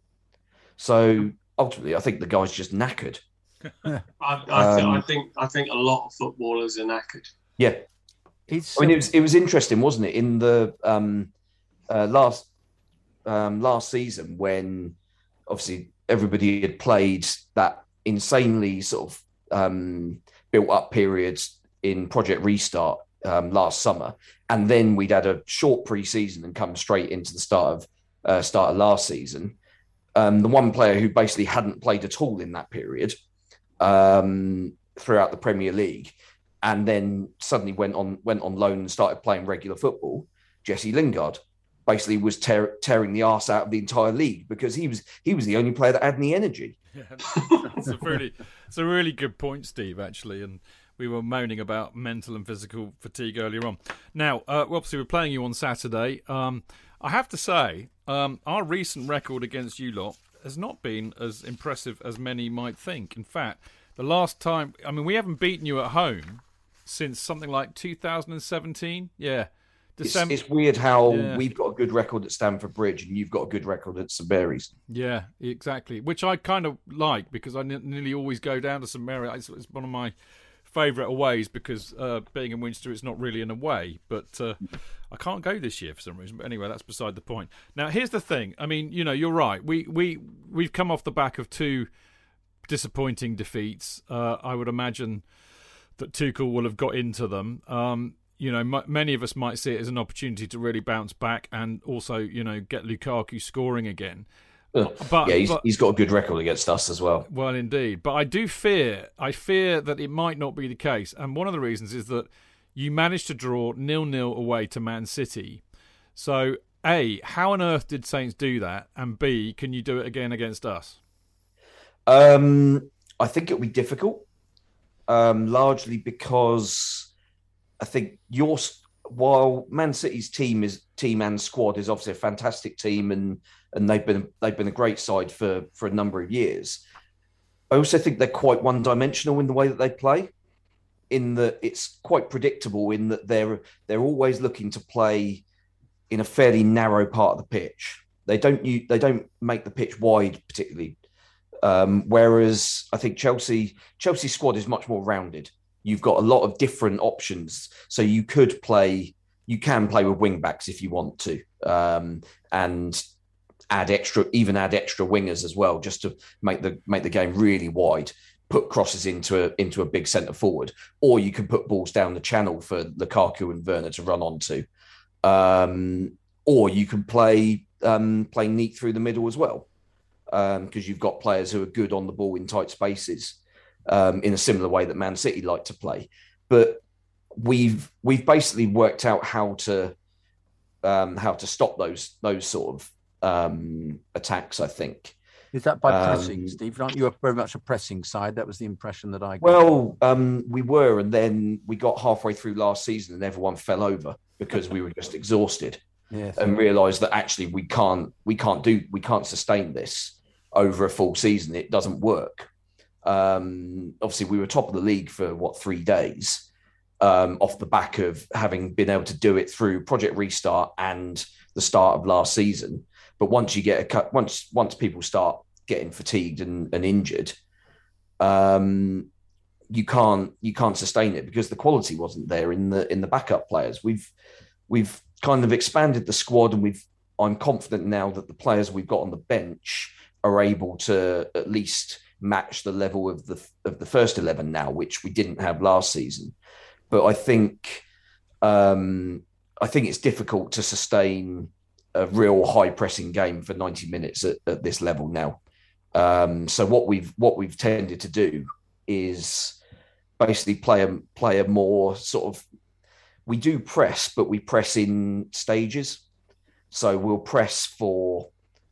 So ultimately, I think the guy's just knackered. I, I, th- Um, I think I think a lot of footballers are knackered. Yeah. It's, I mean, it was it was interesting, wasn't it? In the um, uh, last um, last season, when obviously everybody had played that insanely sort of um, built up periods in Project Restart um, last summer, and then we'd had a short pre-season and come straight into the start of uh, start of last season. Um, the one player who basically hadn't played at all in that period um, throughout the Premier League, and then suddenly went on went on loan and started playing regular football. Jesse Lingard basically was tear, tearing the arse out of the entire league because he was he was the only player that had any energy. Yeah, it's a really, it's a really good point, Steve. Actually, and we were moaning about mental and physical fatigue earlier on. Now, uh, obviously, we're playing you on Saturday. Um, I have to say, um, our recent record against you lot has not been as impressive as many might think. In fact, the last time, I mean, we haven't beaten you at home since something like 2017. Yeah. It's, December. it's weird how Yeah. we've got a good record at Stamford Bridge and you've got a good record at St Mary's. Yeah, exactly. Which I kind of like because I nearly always go down to St Mary. It's, it's one of my favourite aways because uh, being in Winchester, it's not really an away. But uh, I can't go this year for some reason. But anyway, that's beside the point. Now, here's the thing. I mean, you know, you're right. We we we've come off the back of two disappointing defeats. Uh, I would imagine that Tuchel will have got into them. Um, you know, m- many of us might see it as an opportunity to really bounce back and also, you know, get Lukaku scoring again. But, yeah, he's, but- he's got a good record against us as well. well, indeed. But I do fear, I fear that it might not be the case. And one of the reasons is that you managed to draw nil nil away to Man City. So, A, how on earth did Saints do that? And B, can you do it again against us? Um, I think it'll be difficult, um, largely because I think your while Man City's team is team and squad is obviously a fantastic team and and they've been they've been a great side for for a number of years. I also think they're quite one dimensional in the way that they play. In that it's quite predictable in that they're they're always looking to play in a fairly narrow part of the pitch. They don't they don't make the pitch wide particularly. Um, whereas I think Chelsea Chelsea squad is much more rounded. You've got a lot of different options, so you could play you can play with wing backs if you want to, um, and add extra even add extra wingers as well, just to make the make the game really wide. Put crosses into a into a big centre forward, or you can put balls down the channel for Lukaku and Werner to run onto, um, or you can play um, play neat through the middle as well. because um, you've got players who are good on the ball in tight spaces um, in a similar way that Man City like to play. But we've we've basically worked out how to um, how to stop those those sort of um, attacks. I think. Is that by pressing, um, Steve? Aren't you very much a pressing side? That was the impression that I got. Well, um, we were, and then we got halfway through last season, and everyone fell over because we were just exhausted, yes. and realised that actually we can't, we can't do, we can't sustain this over a full season. It doesn't work. Um, obviously, we were top of the league for what three days, um, off the back of having been able to do it through Project Restart and the start of last season. But once you get a cut, once once people start getting fatigued and, and injured, um, you can't you can't sustain it because the quality wasn't there in the in the backup players. We've we've kind of expanded the squad, and we've I'm confident now that the players we've got on the bench are able to at least match the level of the of the first eleven now, which we didn't have last season. But I think um, I think it's difficult to sustain a real high pressing game for 90 minutes at, at this level now. Um, so what we've what we've tended to do is basically play a play a more sort of we do press, but we press in stages. So we'll press for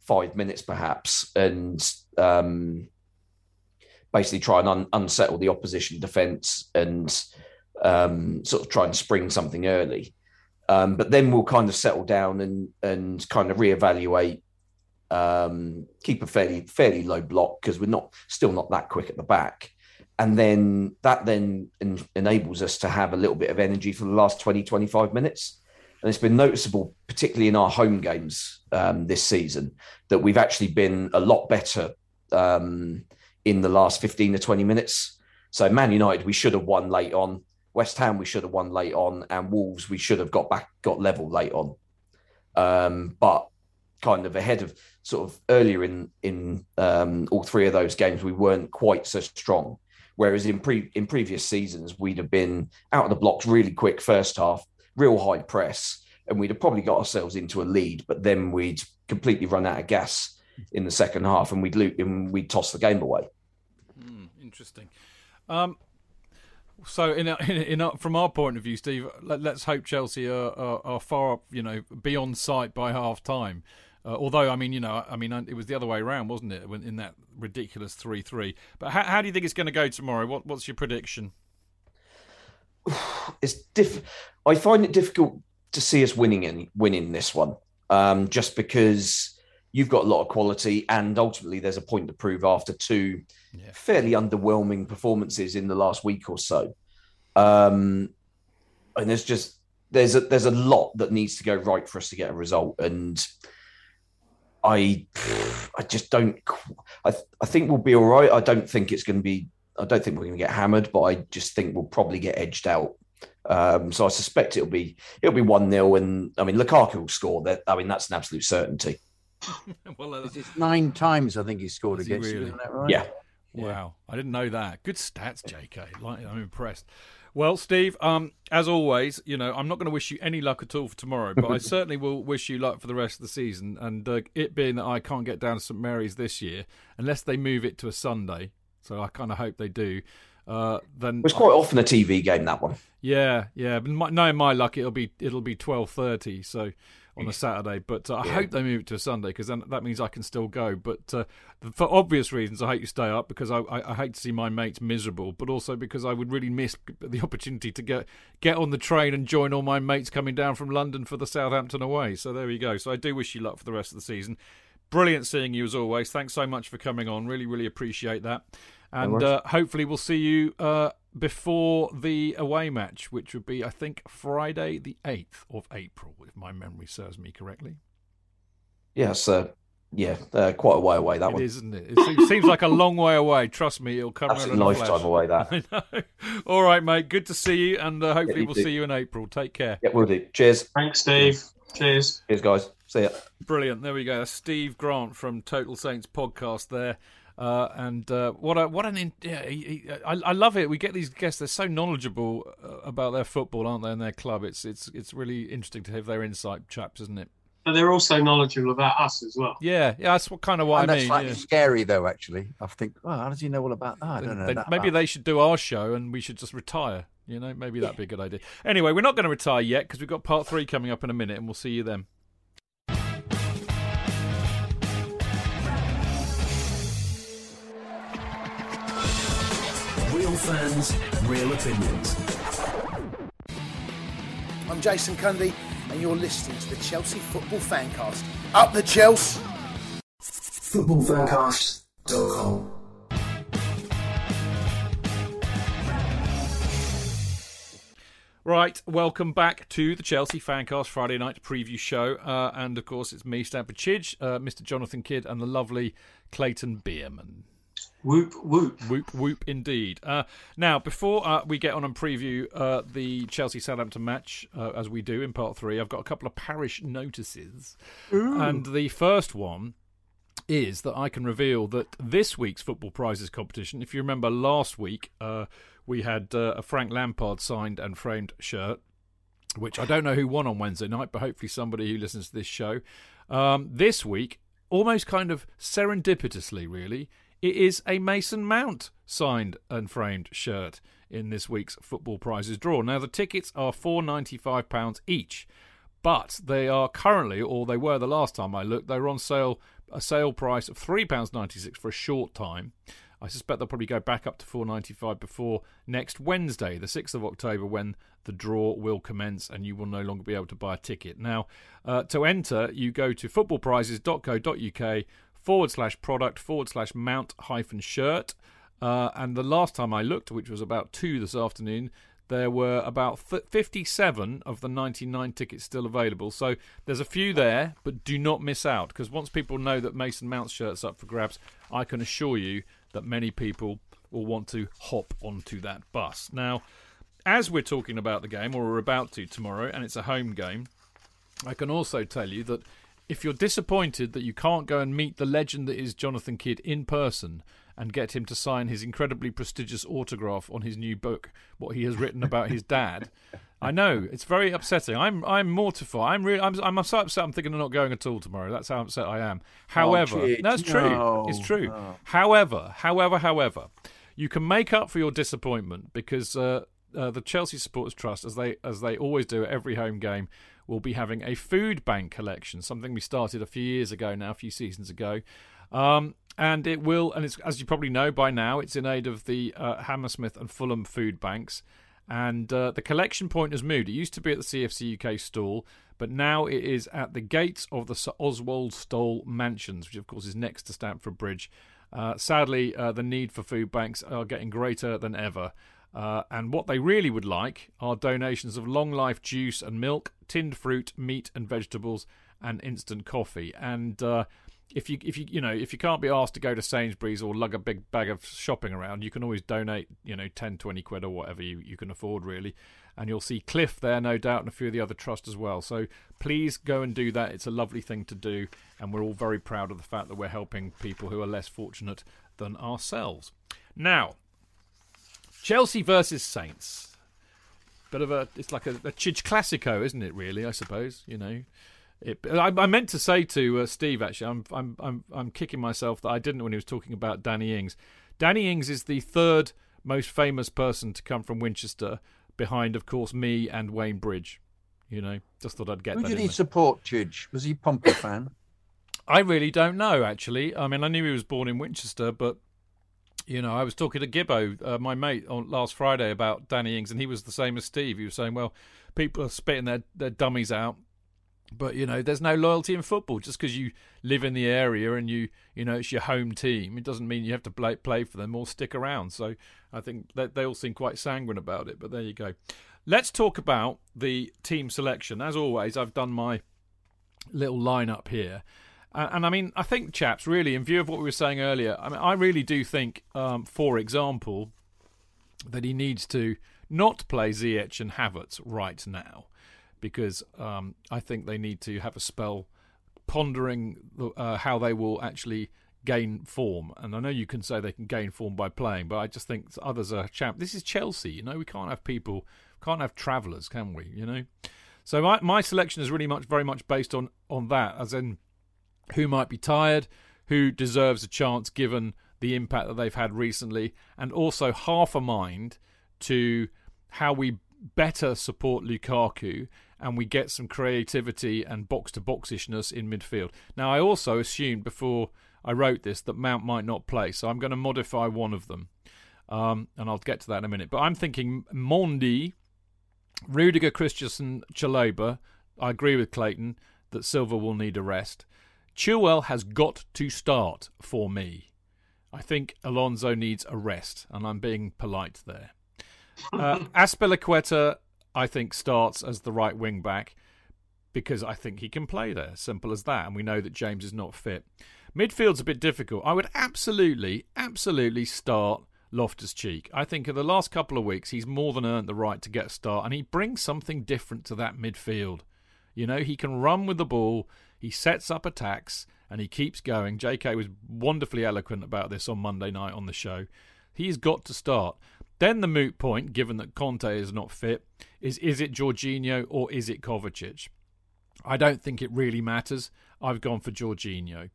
five minutes perhaps, and um, basically try and un- unsettle the opposition defence and um, sort of try and spring something early. Um, but then we'll kind of settle down and and kind of reevaluate, um, keep a fairly fairly low block because we're not still not that quick at the back, and then that then en- enables us to have a little bit of energy for the last 20, 25 minutes. And it's been noticeable, particularly in our home games um, this season, that we've actually been a lot better um, in the last 15 to 20 minutes. So, Man United, we should have won late on. West Ham we should have won late on, and Wolves we should have got back got level late on. Um, but kind of ahead of sort of earlier in in um, all three of those games, we weren't quite so strong. Whereas in pre in previous seasons, we'd have been out of the blocks really quick first half, real high press, and we'd have probably got ourselves into a lead. But then we'd completely run out of gas in the second half, and we'd loot and we'd toss the game away. Interesting. Um, so, in, in, a, from our point of view, Steve, let, us hope Chelsea are, are, are, far up, you know, beyond sight by half time. Uh, although, I mean, you know, I mean, it was the other way around, wasn't it, when, in that ridiculous three-three? But how, how, do you think it's going to go tomorrow? What, what's your prediction? It's diff. I find it difficult to see us winning in, winning this one, um, just because you've got a lot of quality, and ultimately there's a point to prove after two yeah. fairly underwhelming performances in the last week or so. Um, and there's just there's a there's a lot that needs to go right for us to get a result, and I I just don't. I I think we'll be all right. I don't think it's going to be. I don't think we're going to get hammered, but I just think we'll probably get edged out. Um, so I suspect it'll be it'll be one 0 and I mean Lukaku will score. That I mean that's an absolute certainty. well, uh, it's nine times I think he scored against really? you, isn't that right? Yeah. Wow, I didn't know that. Good stats, JK. Like, I'm impressed. Well, Steve, um, as always, you know, I'm not going to wish you any luck at all for tomorrow, but I certainly will wish you luck for the rest of the season. And uh, it being that I can't get down to St Mary's this year, unless they move it to a Sunday, so I kind of hope they do. Uh, then it's quite I, often a TV game that one. Yeah, yeah. But my, knowing my luck, it'll be it'll be twelve thirty. So on a Saturday. But uh, I hope they move it to a Sunday because then that means I can still go. But uh, for obvious reasons, I hate you stay up because I, I, I, hate to see my mates miserable, but also because I would really miss the opportunity to get get on the train and join all my mates coming down from London for the Southampton away. So there we go. So I do wish you luck for the rest of the season. Brilliant seeing you as always. Thanks so much for coming on. Really, really appreciate that. And uh, hopefully we'll see you uh, before the away match, which would be, I think, Friday the 8th of April, if my memory serves me correctly. Yes, uh, yeah, uh, quite a way away, that it one. It is, isn't it? It seems, seems like a long way away. Trust me, it'll come Absolute lifetime away, that. I know. All right, mate. Good to see you, and uh, hopefully yeah, we'll too. see you in April. Take care. Yeah, we'll do. Cheers. Thanks, Steve. Cheers. Cheers, guys. See ya. Brilliant. There we go. Steve Grant from Total Saints podcast there. Uh, and uh, what a what an yeah, he, he, I, I love it. We get these guests; they're so knowledgeable uh, about their football, aren't they? And their club. It's it's it's really interesting to have their insight, chaps, isn't it? but they're also knowledgeable about us as well. Yeah, yeah, that's what kind of what and I that's mean. slightly yeah. scary, though. Actually, I think, oh, how does he know all about that? I don't know. They- that maybe much. they should do our show and we should just retire. You know, maybe that'd be a good idea. Anyway, we're not going to retire yet because we've got part three coming up in a minute, and we'll see you then. Fans, real opinions. I'm Jason Cundy, and you're listening to the Chelsea Football Fancast. Up the Chelsea! Footballfancast.com. Right, welcome back to the Chelsea Fancast Friday night preview show. Uh, and of course, it's me, Stamford Chidge, uh, Mr. Jonathan Kidd, and the lovely Clayton Bierman. Whoop whoop. Whoop whoop indeed. Uh, now, before uh, we get on and preview uh, the Chelsea Southampton match, uh, as we do in part three, I've got a couple of parish notices. And the first one is that I can reveal that this week's Football Prizes competition, if you remember last week, uh, we had uh, a Frank Lampard signed and framed shirt, which I don't know who won on Wednesday night, but hopefully somebody who listens to this show. Um, this week, almost kind of serendipitously, really, it is a Mason Mount signed and framed shirt in this week's Football Prizes draw. Now, the tickets are £495 each, but they are currently, or they were the last time I looked, they were on sale, a sale price of £3.96 for a short time. I suspect they'll probably go back up to 4.95 before next Wednesday, the 6th of October, when the draw will commence and you will no longer be able to buy a ticket. Now, uh, to enter, you go to footballprizes.co.uk forward slash product forward slash mount hyphen shirt. Uh, and the last time I looked, which was about two this afternoon, there were about th- 57 of the 99 tickets still available. So there's a few there, but do not miss out because once people know that Mason Mount's shirt's up for grabs, I can assure you that many people will want to hop onto that bus. Now, as we're talking about the game, or we're about to tomorrow, and it's a home game, I can also tell you that if you're disappointed that you can't go and meet the legend that is Jonathan Kidd in person and get him to sign his incredibly prestigious autograph on his new book, what he has written about his dad, I know it's very upsetting. I'm I'm mortified. I'm really I'm I'm so upset. I'm thinking of not going at all tomorrow. That's how upset I am. However, Chidge, that's true. no, It's true. no. However, however, however, you can make up for your disappointment because uh, uh, the Chelsea Supporters Trust, as they as they always do at every home game, will be having a food bank collection. Something we started a few years ago now, a few seasons ago. Um, and it will, and it's as you probably know by now, it's in aid of the uh, Hammersmith and Fulham food banks. And uh, the collection point has moved. It used to be at the CFC UK stall, but now it is at the gates of the Sir Oswald Stoll Mansions, which of course is next to Stamford Bridge. Uh, sadly, uh, the need for food banks are getting greater than ever. Uh, and what they really would like are donations of long life juice and milk, tinned fruit, meat and vegetables, and instant coffee. And uh, if you if you you know if you can't be asked to go to Sainsbury's or lug a big bag of shopping around, you can always donate you know 10, 20 quid or whatever you, you can afford really. And you'll see Cliff there, no doubt, and a few of the other trusts as well. So please go and do that. It's a lovely thing to do, and we're all very proud of the fact that we're helping people who are less fortunate than ourselves. Now, Chelsea versus Saints. Bit of a, it's like a, a Chidge Classico, isn't it? Really, I suppose. You know, it, I, I meant to say to uh, Steve actually, I'm, I'm, I'm, I'm kicking myself that I didn't when he was talking about Danny Ings. Danny Ings is the third most famous person to come from Winchester, behind, of course, me and Wayne Bridge. You know, just thought I'd get Who did he there. support, Chidge? Was he a Pompey fan? I really don't know, actually. I mean, I knew he was born in Winchester, but you know, I was talking to Gibbo, uh, my mate, on last Friday about Danny Ings, and he was the same as Steve. He was saying, "Well, people are spitting their their dummies out." But you know, there's no loyalty in football. Just because you live in the area and you, you know, it's your home team, it doesn't mean you have to play play for them or stick around. So I think that they all seem quite sanguine about it. But there you go. Let's talk about the team selection. As always, I've done my little lineup here. And I mean, I think, chaps, really, in view of what we were saying earlier, I mean, I really do think, um, for example, that he needs to not play Ziyech and Havertz right now, because um, I think they need to have a spell pondering the, uh, how they will actually gain form. And I know you can say they can gain form by playing, but I just think others are champ. This is Chelsea, you know. We can't have people, can't have travellers, can we? You know. So my, my selection is really much very much based on on that, as in who might be tired, who deserves a chance given the impact that they've had recently, and also half a mind to how we better support Lukaku and we get some creativity and box to boxishness in midfield. Now, I also assumed before I wrote this that Mount might not play, so I'm going to modify one of them. Um, and I'll get to that in a minute. But I'm thinking Mendy, Rudiger, Christensen, Chalobah. I agree with Clayton that Silva will need a rest. Chilwell has got to start for me. I think Alonso needs a rest, and I'm being polite there. Uh, Azpilicueta, I think, starts as the right wing back because I think he can play there. Simple as that. And we know that James is not fit. Midfield's a bit difficult. I would absolutely, absolutely start Loftus Cheek. I think in the last couple of weeks, he's more than earned the right to get a start, and he brings something different to that midfield. You know, he can run with the ball, he sets up attacks, and he keeps going. JK was wonderfully eloquent about this on Monday night on the show. He's got to start. Then the moot point, given that Kante is not fit, is is it Jorginho or is it Kovacic? I don't think it really matters. I've gone for Jorginho.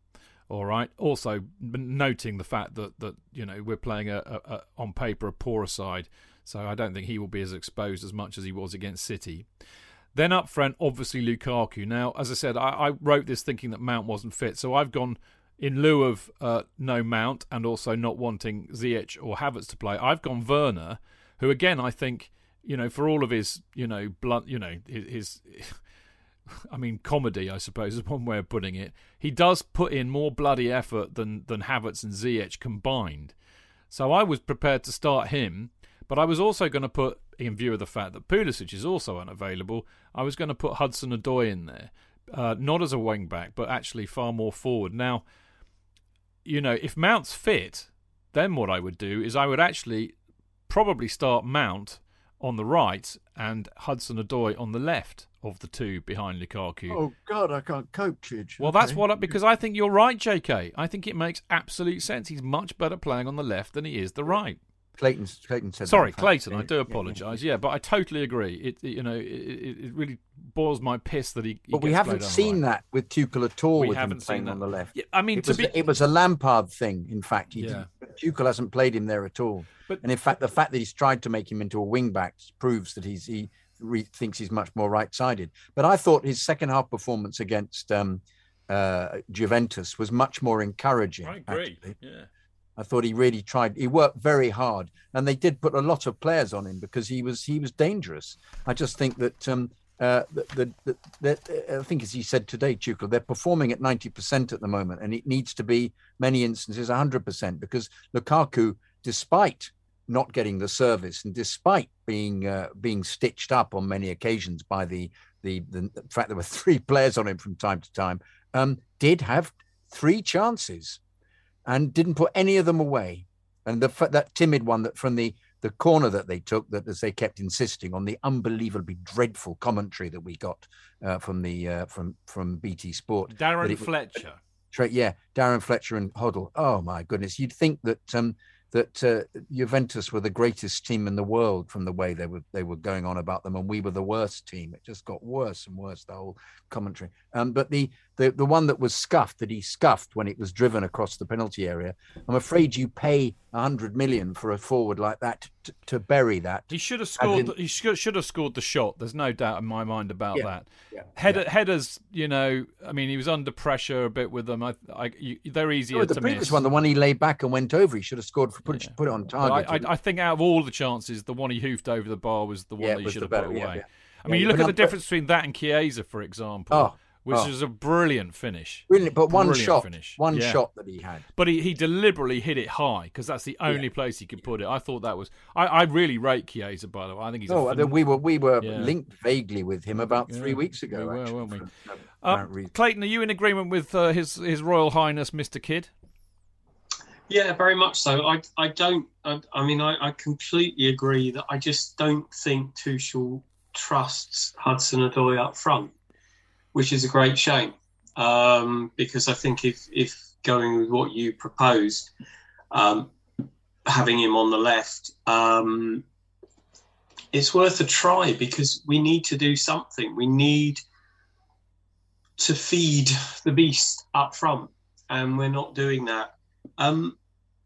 All right. Also, noting the fact that that you know we're playing a, a, a, on paper a poorer side, so I don't think he will be as exposed as much as he was against City. Then up front, obviously Lukaku. Now, as I said, I, I wrote this thinking that Mount wasn't fit, so I've gone in lieu of uh, no Mount and also not wanting Ziyech or Havertz to play. I've gone Werner, who again I think you know for all of his you know blunt you know his, his I mean, comedy, I suppose, is one way of putting it. He does put in more bloody effort than than Havertz and Ziyech combined. So I was prepared to start him, but I was also going to put, in view of the fact that Pulisic is also unavailable, I was going to put Hudson Odoi in there, uh, not as a wing back, but actually far more forward. Now, you know, if Mount's fit, then what I would do is I would actually probably start Mount on the right and Hudson Odoi on the left of the two behind Lukaku. Oh God, I can't cope, Chidge. Well, okay. that's what I, because I think you're right, J.K. I think it makes absolute sense. He's much better playing on the left than he is the right. Clayton, Clayton said. Sorry, Clayton. I do apologise. Yeah, yeah, but I totally agree. It, you know, it, it, really boils my piss that he. he but we haven't seen that with Tuchel at all. We with haven't him playing that. on the left. Yeah, I mean, it was, be... it was a Lampard thing. In fact, he yeah. Tuchel hasn't played him there at all. But, and in fact, the fact that he's tried to make him into a wing back proves that he's he re- thinks he's much more right sided. But I thought his second half performance against um, uh, Juventus was much more encouraging. I agree. Actually. Yeah. I thought he really tried. He worked very hard, and they did put a lot of players on him because he was he was dangerous. I just think that um, uh, the, the, the, I think as he said today, Tuchel, they're performing at ninety percent at the moment, and it needs to be many instances hundred percent because Lukaku, despite not getting the service, and despite being uh, being stitched up on many occasions by the, the the fact there were three players on him from time to time, um, did have three chances and didn't put any of them away. And the that timid one that from the the corner that they took, that as they kept insisting on the unbelievably dreadful commentary that we got uh, from the uh, from from BT Sport. Darren Fletcher. yeah, Darren Fletcher and Hoddle. Oh my goodness, you'd think that um, that uh, Juventus were the greatest team in the world from the way they were they were going on about them, and we were the worst team. It just got worse and worse. The whole commentary. Um, but the, the the one that was scuffed, that he scuffed when it was driven across the penalty area. I'm afraid you pay a hundred million for a forward like that to, to bury that. He should have scored. In, he should, should have scored the shot. There's no doubt in my mind about yeah, that. Yeah, Header, yeah. Headers, you know, I mean, he was under pressure a bit with them. I, I you, they're easier no, the to previous miss. one, the one he laid back and went over, he should have scored for put, put it on target. I, I, I, think out of all the chances, the one he hoofed over the bar was the one Yeah, that he should have better- put away. yeah. I mean, Yeah, you look at the difference between that and Chiesa, for example, Oh, which oh. is a brilliant finish. Brilliant, but one Brilliant shot, finish. one Yeah. shot that he had. But he, he deliberately hit it high because that's the only place he could put it. I thought that was. I, I really rate Chiesa, by the way. I think he's. Oh, a I we were we were Yeah. linked vaguely with him about three Yeah, weeks ago. we were, actually, weren't we? for no Uh. Clayton, are you in agreement with uh, his His Royal Highness Mr. Kidd? Yeah, very much so. I I don't. I, I mean, I, I completely agree that I just don't think Tuchel trusts Hudson Odoi up front, which is a great shame. Um, because I think if if going with what you proposed, um, having him on the left, um, it's worth a try because we need to do something. We need to feed the beast up front, and we're not doing that. Um,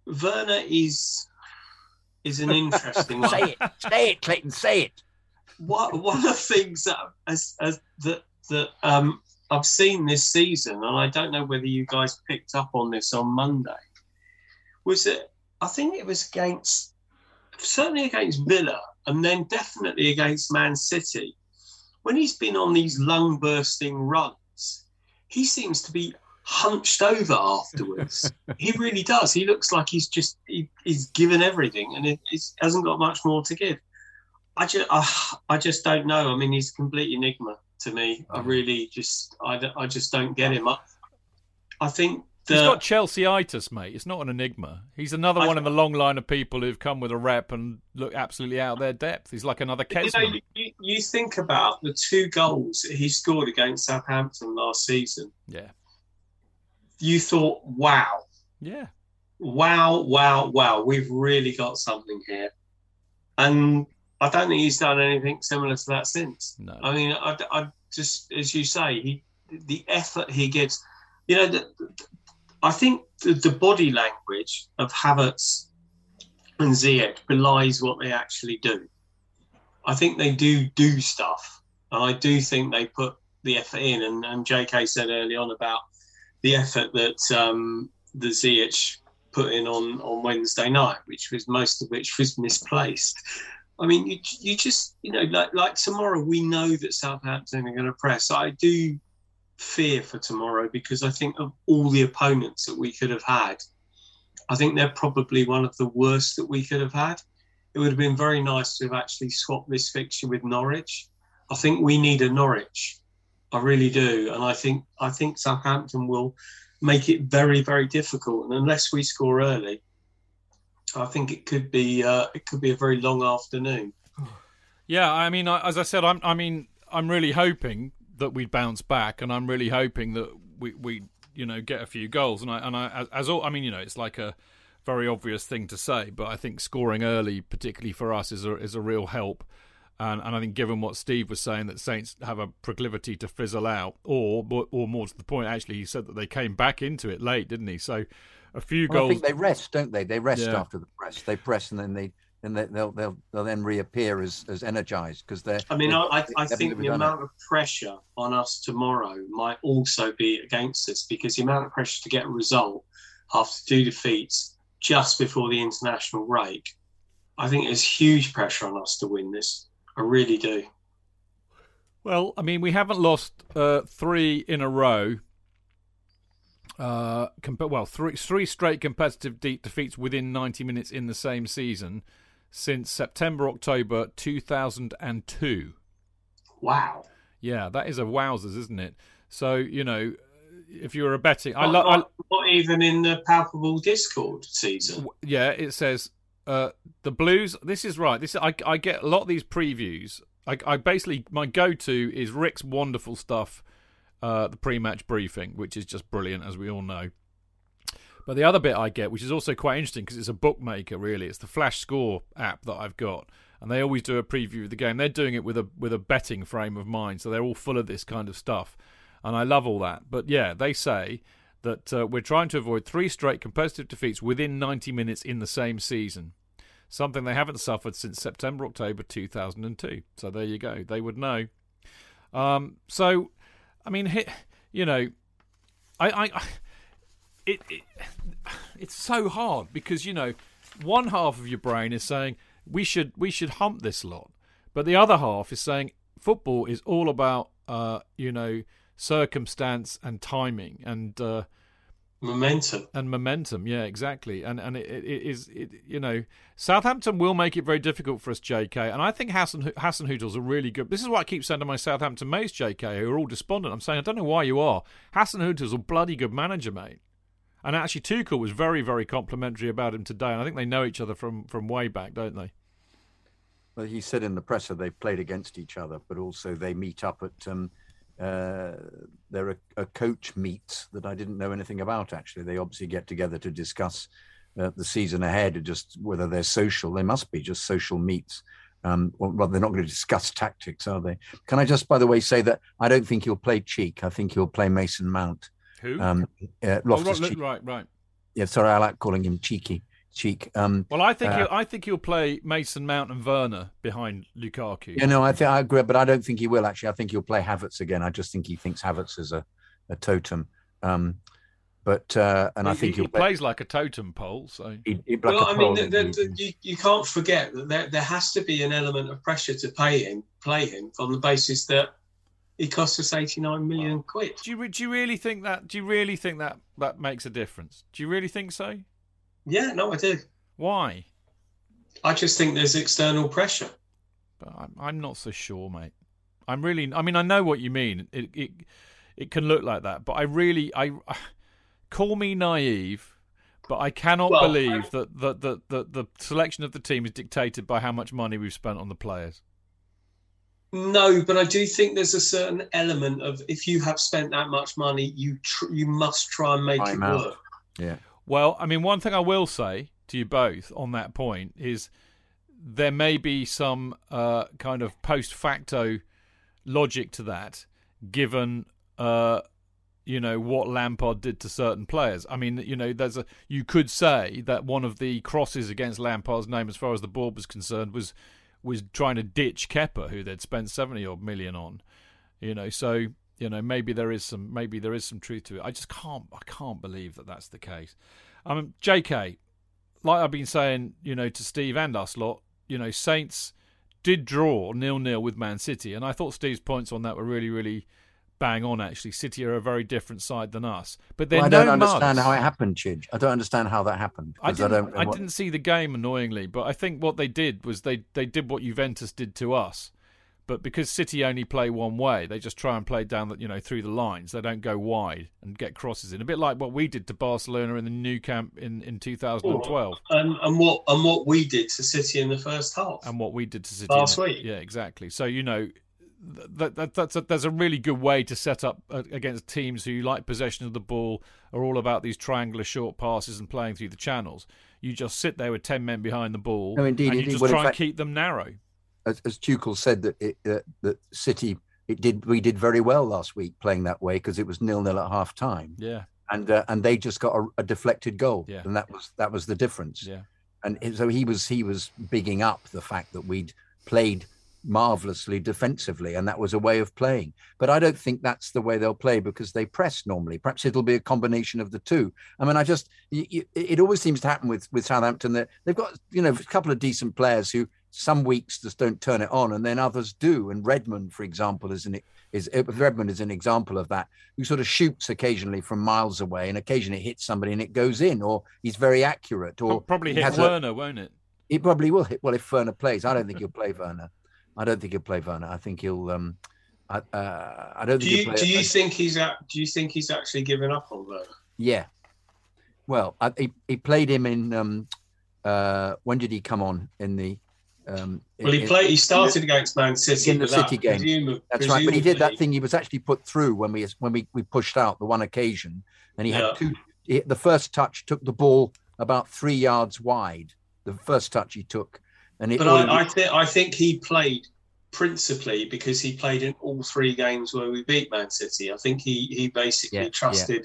Werner is is an interesting one. say it, say it, Clayton, say it. One one of the things that as, as that that um, I've seen this season, and I don't know whether you guys picked up on this on Monday, was that I think it was against certainly against Villa, and then definitely against Man City. When he's been on these lung bursting runs, he seems to be hunched over afterwards. he really does. He looks like he's just he, he's given everything, and it it's, hasn't got much more to give. I just I, I just don't know. I mean, he's a complete enigma to me. I mm. really just I, I just don't get him. I, I think he's got Chelsea-itis, mate. It's not an enigma. He's another one in the long line of people who've come with a rep and look absolutely out of their depth. He's like another you, know, you, you think about the two goals that he scored against Southampton last season. Yeah. You thought, wow, Yeah. wow, wow, wow, we've really got something here. And I don't think he's done anything similar to that since. No. I mean, I, I just, as you say, he, the effort he gives, you know, the, I think the, the body language of Havertz and Ziyech belies what they actually do. I think they do do stuff, and I do think they put the effort in. And, and J.K. said early on about the effort that um, the Ziyech put in on on Wednesday night, which was most of which was misplaced. I mean, you, you just you know like like tomorrow we know that Southampton are going to press. I do fear for tomorrow because I think of all the opponents that we could have had, I think they're probably one of the worst that we could have had. It would have been very nice to have actually swapped this fixture with Norwich. I think we need a Norwich. I really do, and I think I think Southampton will make it very very difficult. And unless we score early, I think it could be uh, it could be a very long afternoon. Yeah, I mean, as I said, I'm. I mean, I'm really hoping that we bounce back, and I'm really hoping that we, we, you know, get a few goals. And I, and I, as, as all, I mean, you know, it's like a very obvious thing to say, but I think scoring early, particularly for us, is a is a real help. And and I think given what Steve was saying, that Saints have a proclivity to fizzle out, or or more to the point, actually, he said that they came back into it late, didn't he? So a few Well, I think they rest, don't they? They rest Yeah. after the press. They press and then they then they, they'll they'll they'll then reappear as as energized because they're. I mean, they- I, I, I think the done it. amount of pressure on us tomorrow might also be against us because the amount of pressure to get a result after two defeats just before the international break, I think there's huge pressure on us to win this. I really do. Well, I mean, we haven't lost uh, three in a row. Uh, comp- well, three three straight competitive de- defeats within 90 minutes in the same season since September October 2002. Wow. Yeah, that is a wowzers, isn't it? So you know, if you were a betting, I Not, love. not, not even in the palpable Discord season. yeah, it says uh, the Blues. This is right. This I I get a lot of these previews. I, I basically my go-to is Rick's wonderful stuff, uh, the pre-match briefing, which is just brilliant, as we all know. But the other bit I get, which is also quite interesting because it's a bookmaker, really, it's the Flash Score app that I've got, and they always do a preview of the game. They're doing it with a with a betting frame of mind, so they're all full of this kind of stuff, and I love all that. But yeah, they say that uh, we're trying to avoid three straight competitive defeats within 90 minutes in the same season, something they haven't suffered since September October 2002. So there you go, they would know. Um, so, I mean, you know, I, I, I it, it, it's so hard because you know, one half of your brain is saying we should we should hump this lot, but the other half is saying football is all about uh, you know circumstance and timing. And uh, momentum and momentum. Yeah, exactly. And and it, it is it, you know Southampton will make it very difficult for us, J.K. And I think Hassan Hasenhüttl's a really good. This is what I keep saying to my Southampton mates, J.K. Who are all despondent. I'm saying I don't know why you are. Hasenhüttl's a bloody good manager, mate. And actually, Tuchel was very very complimentary about him today. And I think they know each other from from way back, don't they? Well, he said in the presser they've played against each other, but also they meet up at um, uh, they're a, a coach meet that I didn't know anything about. Actually, they obviously get together to discuss uh, the season ahead, or just whether they're social. They must be just social meets. Um, well, rather, they're not going to discuss tactics, are they? Can I just, by the way, say that I don't think he'll play Cheek. I think he'll play Mason Mount. Who? Um, uh, oh, right, Cheek. right, right. Yeah, sorry, I like calling him Cheeky. Cheek. Um, Well, I think uh, he'll, I think he'll play Mason Mount and Werner behind Lukaku. You know, I think I agree, but I don't think he will actually. I think he'll play Havertz again. I just think he thinks Havertz is a, a totem. Um, but uh, and I think he, he'll he plays like a totem pole. So He, he well, I mean, the, the, the, you, you can't forget that there, there has to be an element of pressure to pay him, play him, on the basis that he cost us eighty nine million quid. do you do you really think that? Do you really think that that makes a difference? Do you really think so? Yeah, no, I do. Why? I just think there's external pressure. But I'm, I'm not so sure, mate. I'm really. I mean, I know what you mean. It it it can look like that, but I really I call me naive, but I cannot Well, believe that that that that the selection of the team is dictated by how much money we've spent on the players. No, but I do think there's a certain element of if you have spent that much money, you tr- you must try and make Time it out. work. Yeah. Well, I mean, one thing I will say to you both on that point is there may be some uh, kind of post facto logic to that, given uh, you know what Lampard did to certain players. I mean, you know, there's a you could say that one of the crosses against Lampard's name, as far as the board was concerned, was was trying to ditch Kepa, who they'd spent seventy odd million on. You know, so you know maybe there is some maybe there is some truth to it. I just can't I can't believe that that's the case. Um, I mean, J.K. Like I've been saying, you know, to Steve and us lot, you know, Saints did draw nil nil with Man City, and I thought Steve's points on that were really really bang on. Actually, City are a very different side than us, but they're Well, I don't understand mugs. how it happened, Chidge. I don't understand how that happened. I didn't. don't I, what- didn't see the game annoyingly, but I think what they did was they they did what Juventus did to us, but because City only play one way, they just try and play down the you know through the lines. They don't go wide and get crosses in. A bit like what we did to Barcelona in the Nou Camp in in 2012, And, and what and what we did to City in the first half. and what we did to City Last in- week. Yeah, exactly. So you know. That, that, that's a, that's a really good way to set up uh, against teams who like possession of the ball, are all about these triangular short passes and playing through the channels. You just sit there with ten men behind the ball, No, indeed, and you indeed. just Well, in try and fact- keep them narrow. As, as Tuchel said that it, uh, that City it did we did very well last week playing that way because it was nil nil at half time Yeah, and uh, and they just got a, a deflected goal. Yeah. and that was that was the difference. Yeah. and so he was he was bigging up the fact that we'd played marvelously defensively and that was a way of playing. But i don't think that's the way they'll play because they press normally. Perhaps it'll be a combination of the two. I mean i just y y it always seems to happen with with southampton that they've got you know a couple of decent players who some weeks just don't turn it on and then others do and redmond for example is an is uh, redmond is an example of that who sort of shoots occasionally from miles away and occasionally hits somebody and it goes in or he's very accurate or Pro- Probably hit has a- Werner, won't it? he probably will hit. Well, if Werner plays, I don't think he'll play Werner. I don't think he'll play Werner. I think he'll. Um, I, uh, I don't Do think you he'll play. do you I- think he's at, do you think he's actually given up on Werner? yeah. Well, I, he he played him in. Um, uh, when did he come on in the? Um, Well, he played. He started against Man City in the but that City game. presumab- That's right. But he did that thing. He was actually put through when we when we, we pushed out the one occasion, and he Yeah. had two. He, the first touch took the ball about three yards wide. The first touch he took, and it. But I, I think I think he played principally because he played in all three games where we beat Man City. I think he he basically Yeah, yeah.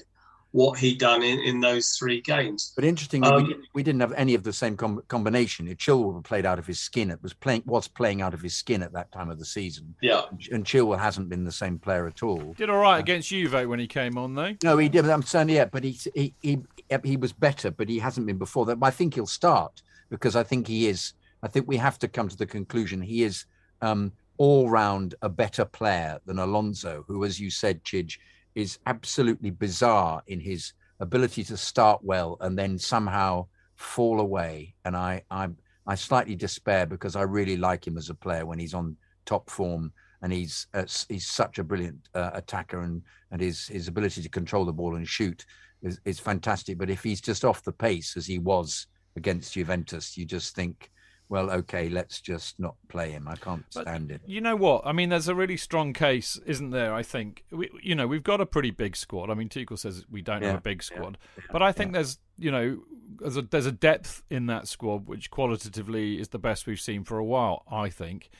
Trusted what he'd done in, in those three games. But interestingly, Um, we, didn't, we didn't have any of the same com- combination. Chilwell played out of his skin. It was playing was playing out of his skin at that time of the season. Yeah. And Chilwell hasn't been the same player at all. Did all right against Juve when he came on, though. No, he did. I'm saying yeah, but he he he he was better, but he hasn't been before that. But I think he'll start because I think he is. I think we have to come to the conclusion he is um, all round a better player than Alonso, who, as you said, Chidge, is absolutely bizarre in his ability to start well and then somehow fall away. And I I I slightly despair because I really like him as a player when he's on top form and he's uh, he's such a brilliant uh, attacker and and his his ability to control the ball and shoot is, is fantastic. But if he's just off the pace as he was against Juventus, you just think, well, okay, let's just not play him. I can't stand it. You know what? I mean, there's a really strong case, isn't there? I think we, you know we've got a pretty big squad. I mean, Tuchel says we don't have a big yeah, squad, but I think there's you know, there's a, there's a depth in that squad which qualitatively is the best we've seen for a while, I think.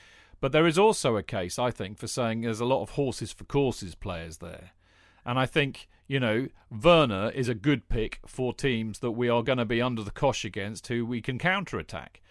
But there is also a case, I think, for saying there's a lot of horses for courses players there. And I think, you know, Werner is a good pick for teams that we are going to be under the cosh against who we can counter attack.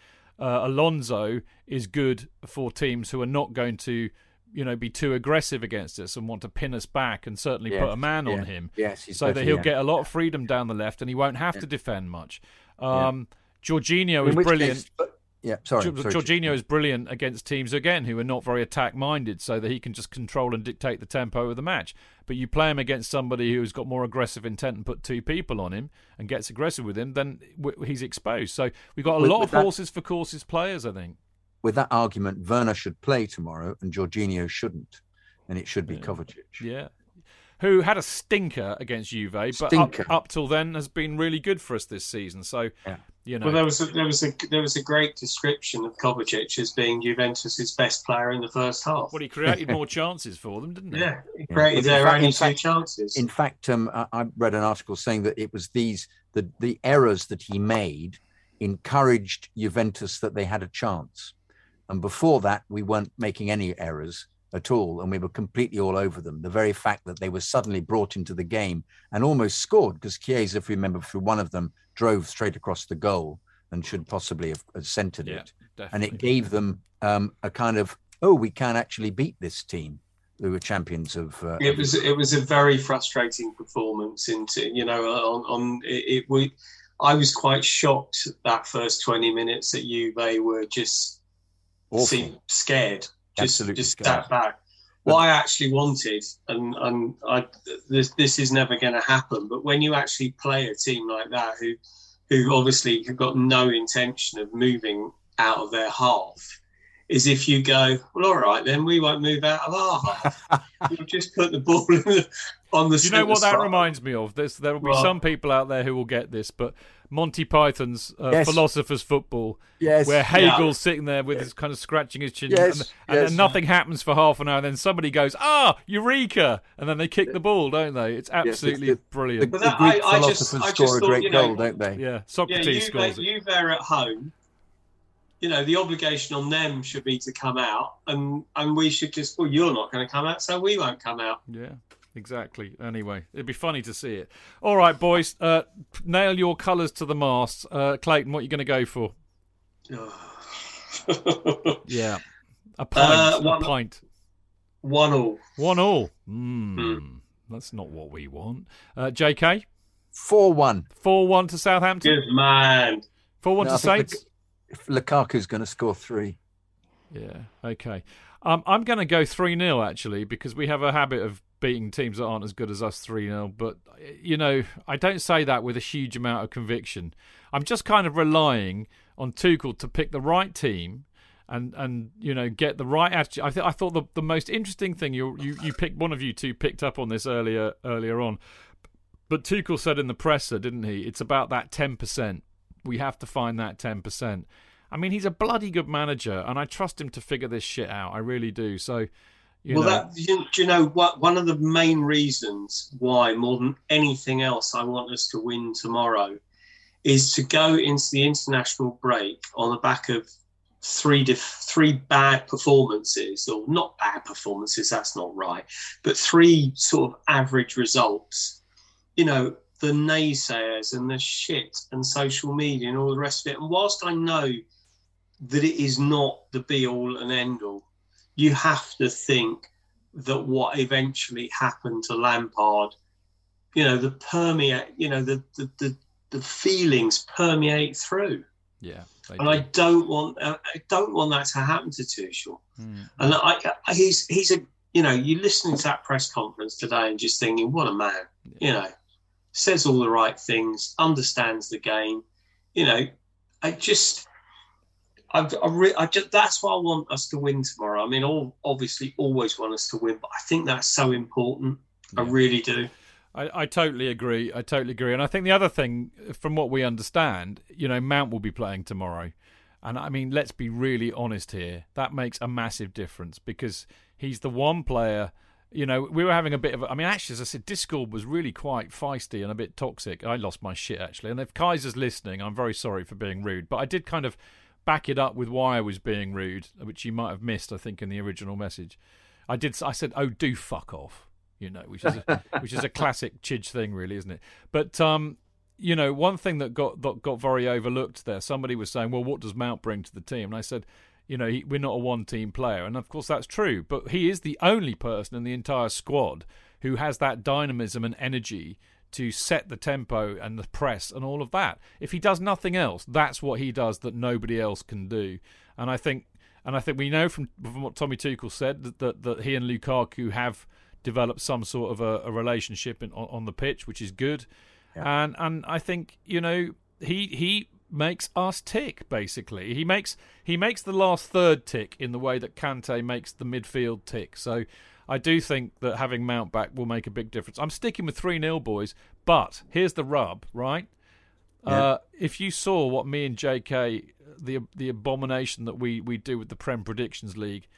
Uh, Alonso is good for teams who are not going to, you know, be too aggressive against us and want to pin us back and certainly Yes, put a man yeah. on him. Yes, he's so that he'll yeah. get a lot of freedom down the left and he won't have Yeah. to defend much. Um, Jorginho is brilliant. case- yeah, sorry. Jor- sorry. Jorginho is brilliant against teams again who are not very attack minded, so that he can just control and dictate the tempo of the match. But you play him against somebody who's got more aggressive intent and put two people on him and gets aggressive with him, then w- he's exposed. So we've got a With- lot with of that- horses for courses players, I think. With that argument, Werner should play tomorrow and Jorginho shouldn't. And it should be Kovacic. Yeah. Who had a stinker against Juve, but up, up till then has been really good for us this season. So, you know. Well, there was a, there was a there was a great description of Kovacic as being Juventus's best player in the first half. Well, he created more chances for them, didn't he? Yeah, he created Well, in their fact- only in two fact- chances. In fact, um, I, I read an article saying that it was these the the errors that he made encouraged Juventus that they had a chance, and before that we weren't making any errors at all, and we were completely all over them. The very fact that they were suddenly brought into the game and almost scored because Chiesa, if you remember, through one of them drove straight across the goal and should possibly have, have centered Yeah, it, and it gave them um, a kind of oh we can actually beat this team who were champions of. Uh, it was it was a very frustrating performance into you know on, on it, it we I was quite shocked that first 20 minutes that Juve were just Awful. seemed scared just Absolutely just scared. sat back what I actually wanted and and I this this is never going to happen but when you actually play a team like that who who obviously have got no intention of moving out of their half is if you go, well, all right, then we won't move out of our half. we'll just put the ball in the, on the. You know what that reminds me of? There's, there will be What? some people out there who will get this, but Monty Python's uh, Yes. Philosopher's Football, Yes. where Yeah. Hegel's sitting there with his kind of scratching his chin, Yes, and, and yes. then nothing happens for half an hour, and then somebody goes, "Ah, Eureka!" and then they kick the ball, don't they? It's Yes, absolutely the- brilliant. The, But the that- Greek I- I just- philosophers I just score a thought, great you know- goal, don't they? yeah, Yeah, Socrates you, scores it. you there at home. You know, the obligation on them should be to come out, and and we should just. Well, you're not going to come out, so we won't come out. Yeah, exactly. Anyway, it'd be funny to see it. All right, boys, uh, nail your colours to the mast. Uh, Clayton, what are you going to go for? Yeah, a pint. Uh, a one- pint. One all. One all. Mm, That's not what we want. Uh, JK? 4 1. 4 1 to Southampton? Good man. 4 1 No, to I think Saints? Luk- Lukaku's going to score three. Yeah, okay. Um, I'm going to go 3 0, actually, because we have a habit of beating teams that aren't as good as us 3 0. But, you know, I don't say that with a huge amount of conviction. I'm just kind of relying on Tuchel to pick the right team. And, and you know get the right attitude. I, th- I thought the, the most interesting thing you you you picked one of you two picked up on this earlier earlier on, but Tuchel said in the presser, didn't he? It's about that ten percent. We have to find that ten percent. I mean, he's a bloody good manager, and I trust him to figure this shit out. I really do. So, you well, know, that you, do you know what? One of the main reasons why, more than anything else, I want us to win tomorrow, is to go into the international break on the back of three diff- three bad performances, or not bad performances. That's not right, but three sort of average results. You know, the naysayers and the shit and social media and all the rest of it. And whilst I know that it is not the be all and end all, you have to think that what eventually happened to Lampard, you know, the permeate, you know, the the the, the feelings permeate through, yeah, and I do. don't want uh, I don't want that to happen to Tuchel. Mm. And I, I he's he's a you know you listening to that press conference today and just thinking what a man, you know, says all the right things, understands the game, you know, I just. I, I, re- I just, that's why I want us to win tomorrow. I mean, all obviously always want us to win, but I think that's so important. I really do. I, I totally agree. I totally agree. And I think the other thing, from what we understand, you know, Mount will be playing tomorrow. And I mean, let's be really honest here. That makes a massive difference because he's the one player you know, we were having a bit of. I mean, actually, as I said, Discord was really quite feisty and a bit toxic. I lost my shit actually. And if Kaiser's listening, I'm very sorry for being rude, but I did kind of back it up with why I was being rude, which you might have missed, I think, in the original message. I did. I said, "Oh, do fuck off," you know, which is a, which is a classic Chidge thing, really, isn't it? But um, you know, one thing that got that got very overlooked there. Somebody was saying, "Well, what does Mount bring to the team?" And I said, you know, he, we're not a one team player. And of course, that's true. But he is the only person in the entire squad who has that dynamism and energy to set the tempo and the press and all of that. If he does nothing else, that's what he does that nobody else can do. And I think, and I think we know from, from what Tommy Tuchel said that, that, that he and Lukaku have developed some sort of a, a relationship in, on, on, the pitch, which is good. Yeah. And and I think you know he he makes us tick. Basically, he makes he makes the last third tick in the way that Kante makes the midfield tick. So I do think that having Mount back will make a big difference. I'm sticking with three 0 boys, but here's the rub, right? Yeah. Uh, if you saw what me and JK, the the abomination that we we do with the Prem Predictions League,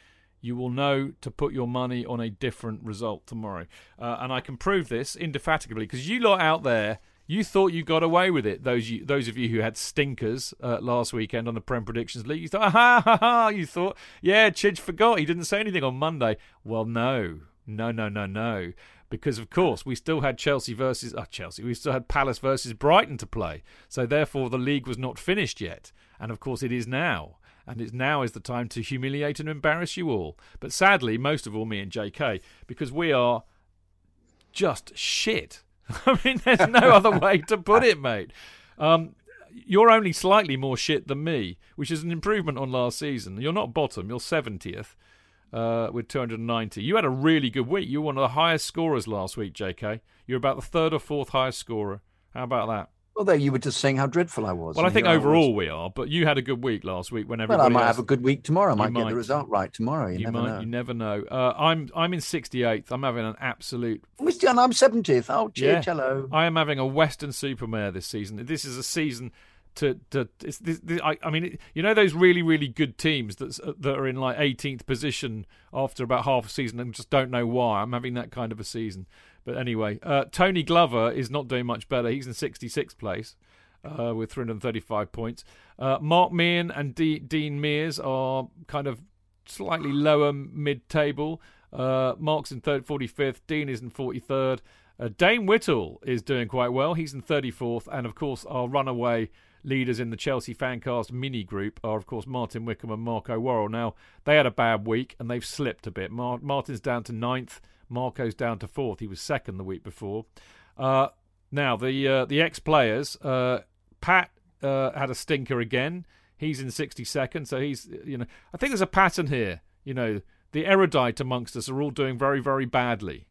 you will know to put your money on a different result tomorrow. Uh, and I can prove this indefatigably because you lot out there you thought you got away with it. Those you, those of you who had stinkers uh, last weekend on the Prem Predictions League, you thought, ha ha ha! You thought, yeah, Chidge forgot. He didn't say anything on Monday. Well, no, no, no, no, no. Because of course we still had Chelsea versus uh, Chelsea. We still had Palace versus Brighton to play. So therefore the league was not finished yet. And of course it is now and it's now is the time to humiliate and embarrass you all. But sadly, most of all me and JK, because we are just shit. I mean, there's no other way to put it, mate. Um, you're only slightly more shit than me, which is an improvement on last season. You're not bottom, you're 70th uh, with 290. You had a really good week. You were one of the highest scorers last week, JK. You're about the third or fourth highest scorer. How about that? Well, there you were just saying how dreadful I was. Well, I think overall we are, but you had a good week last week. When everybody well, I might else, have a good week tomorrow. I might, might get the result right tomorrow. You, you never might. know. You never know. Uh, I'm I'm in 68th. I'm having an absolute. And I'm 70th. Oh, cheer, Yeah. hello. I am having a Weston-super-Mare this season. This is a season to to. It's, this, this, I, I mean, you know those really really good teams that that are in like 18th position after about half a season and just don't know why. I'm having that kind of a season. But anyway, uh, Tony Glover is not doing much better. He's in 66th place uh, with 335 points. Uh, Mark Meehan and D- Dean Mears are kind of slightly lower mid-table. Uh, Mark's in third, 45th. Dean is in 43rd. Uh, Dane Whittle is doing quite well. He's in 34th. And, of course, our runaway leaders in the Chelsea Fancast mini group are, of course, Martin Wickham and Marco Worrell. Now, they had a bad week and they've slipped a bit. Mar- Martin's down to ninth. Marco's down to fourth. He was second the week before. Uh, now, the uh, the ex players, uh, Pat uh, had a stinker again. He's in 62nd, so he's, you know, I think there's a pattern here. You know, the erudite amongst us are all doing very, very badly,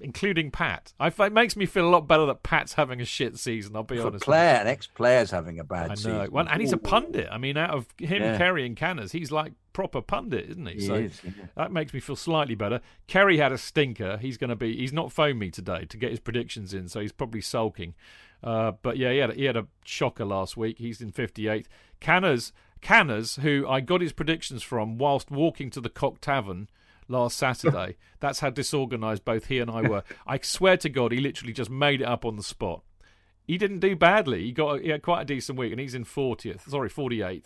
including Pat. I, it makes me feel a lot better that Pat's having a shit season, I'll be For honest. player, an ex-player's having a bad I know. season. Well, and he's a pundit. I mean, out of him, Yeah. Kerry, and Canners, he's like proper pundit, isn't he? He so is, yeah. that makes me feel slightly better. Kerry had a stinker. He's going to be. He's not phoned me today to get his predictions in, so he's probably sulking. Uh, but yeah, he had, a, he had a shocker last week. He's in 58th. Canners, Canners, who I got his predictions from whilst walking to the Cock Tavern last Saturday. That's how disorganised both he and I were. I swear to God, he literally just made it up on the spot. He didn't do badly. He got he had quite a decent week, and he's in 40th. Sorry, 48th.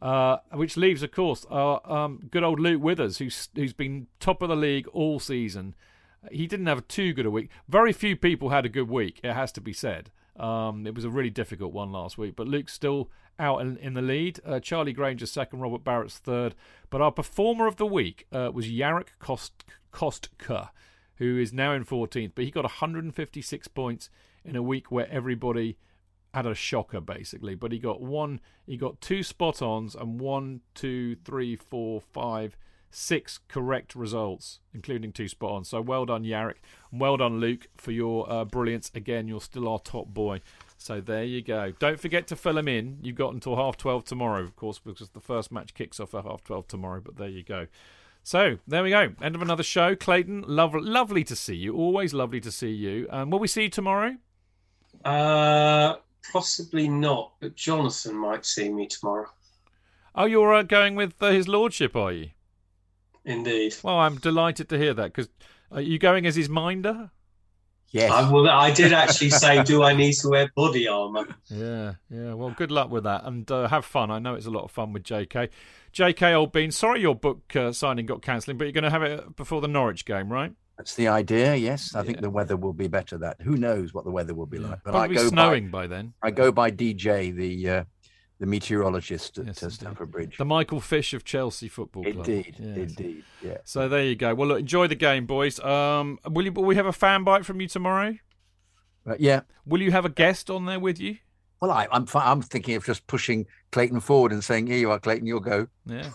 Uh, which leaves, of course, our um, good old Luke Withers, who's who's been top of the league all season. He didn't have too good a week. Very few people had a good week. It has to be said. Um, it was a really difficult one last week, but Luke's still out in, in the lead. Uh, Charlie Granger's second, Robert Barrett's third. But our performer of the week uh, was Yarek Kost, Kostka, who is now in 14th. But he got 156 points in a week where everybody had a shocker, basically. But he got one, he got two spot ons and one, two, three, four, five, six correct results, including two spot ons. So well done. And well done, Luke, for your uh, brilliance. Again, you're still our top boy. So there you go. Don't forget to fill them in. You've got until half 12 tomorrow, of course, because the first match kicks off at half 12 tomorrow. But there you go. So there we go. End of another show. Clayton, lov- lovely to see you. Always lovely to see you. Um, will we see you tomorrow? Uh, possibly not, but Jonathan might see me tomorrow. Oh, you're uh, going with uh, his lordship, are you? Indeed. Well, I'm delighted to hear that because are you going as his minder? Yes. I, well, I did actually say, do I need to wear body armour? Yeah, yeah. Well, good luck with that and uh, have fun. I know it's a lot of fun with JK. JK Old Bean, sorry your book uh, signing got cancelling, but you're going to have it before the Norwich game, right? That's the idea. Yes, I think the weather will be better. That who knows what the weather will be like. But Probably I go snowing by, by then. I go by DJ, the uh, the meteorologist at uh, Stamford Bridge. The Michael Fish of Chelsea Football Club. Indeed, Yes. indeed, yeah. So there you go. Well, look, enjoy the game, boys. Um, will you? Will we have a fan bite from you tomorrow? Uh, yeah. Will you have a guest on there with you? Well, I, I'm I'm thinking of just pushing Clayton forward and saying, "Here you are, Clayton. You'll go." Yeah.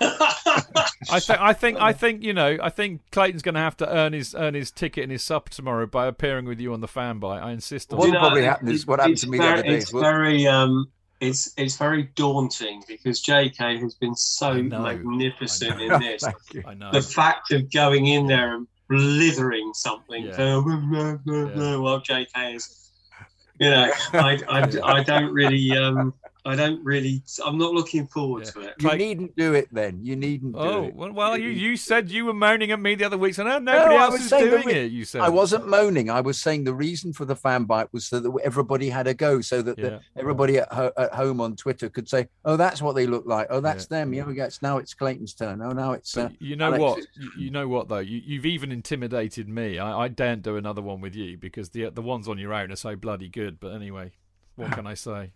I think. I think. I think. You know. I think Clayton's going to have to earn his earn his ticket and his sub tomorrow by appearing with you on the fan bite. I insist on. What it. will probably happen is what happened to me very, the other day. It's is we'll- very, um, it's it's very daunting because JK has been so magnificent in this. I know. The fact of going in there and blithering something Yeah. while JK is, you know, I, I, I don't really, um, I don't really, I'm not looking forward to it. You needn't do it then. You needn't do Oh it. well, well, you, you said you were moaning at me the other week, saying oh, nobody No, else is doing re- it. You said I wasn't moaning. I was saying the reason for the fan bite was so that everybody had a go, so that the, Yeah. everybody at, ho- at home on Twitter could say, "Oh, that's what they look like. Oh, that's them. Yeah, it's now it's Clayton's turn. Oh, now it's." Uh, You know Alex's what? You, you know what though? You, you've even intimidated me. I, I daren't do another one with you because the the ones on your own are so bloody good. But anyway, what can I say?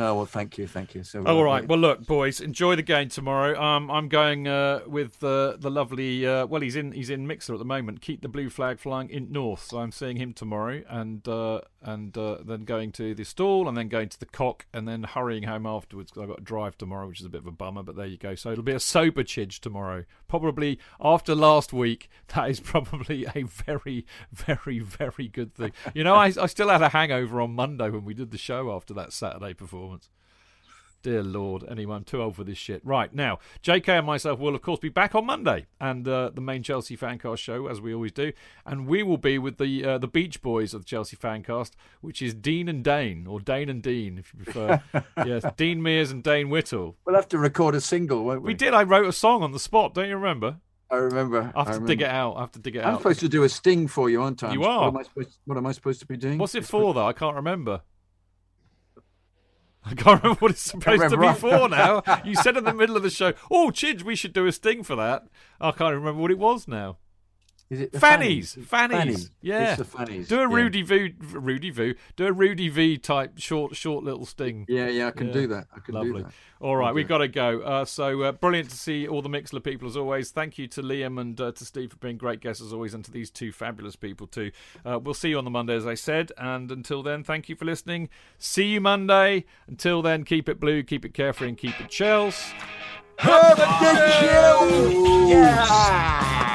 Oh well, thank you, thank you. So, Oh, all uh. Well, look, boys, enjoy the game tomorrow. Um, I'm going uh, with uh, the lovely. Uh, well, he's in he's in Mixer at the moment. Keep the blue flag flying in North. So I'm seeing him tomorrow, and uh, and uh, then going to the stall, and then going to the cock, and then hurrying home afterwards because I've got to drive tomorrow, which is a bit of a bummer. But there you go. So it'll be a sober chidge tomorrow. Probably after last week, that is probably a very, very, very good thing. You know, I I still had a hangover on Monday when we did the show after that Saturday performance. Dear Lord. Anyway, I'm too old for this shit. Right, now, JK and myself will, of course, be back on Monday and uh, the main Chelsea Fancast show, as we always do. And we will be with the uh, the Beach Boys of the Chelsea Fancast, which is Dean and Dane, or Dane and Dean, if you prefer. yes, Dean Mears and Dane Whittle. We'll have to record a single, won't we? We did. I wrote a song on the spot, don't you remember? I remember. I have to I dig it out. I have to dig it out. I'm supposed to do a sting for you, aren't I? You What are. am I supposed? What am I supposed to be doing? What's it for, though? I can't remember. I can't remember what it's supposed to be for now. You said in the middle of the show, "Oh, Chidge, we should do a sting for that." I can't remember what it was now. Is it the Fannies, fannies? fannies, Fannies. yeah. It's the fannies, Do a yeah. Rudy V, Rudy V, do a Rudy V type short, short little sting. Yeah, yeah, I can do that. I can do Lovely. that. All right, we've got to go. Uh, so uh, brilliant to see all the Mixlr people as always. Thank you to Liam and uh, to Steve for being great guests as always, and to these two fabulous people too. Uh, we'll see you on the Monday, as I said. And until then, thank you for listening. See you Monday. Until then, keep it blue, keep it carefree, and keep it Chels. Have a good Yeah.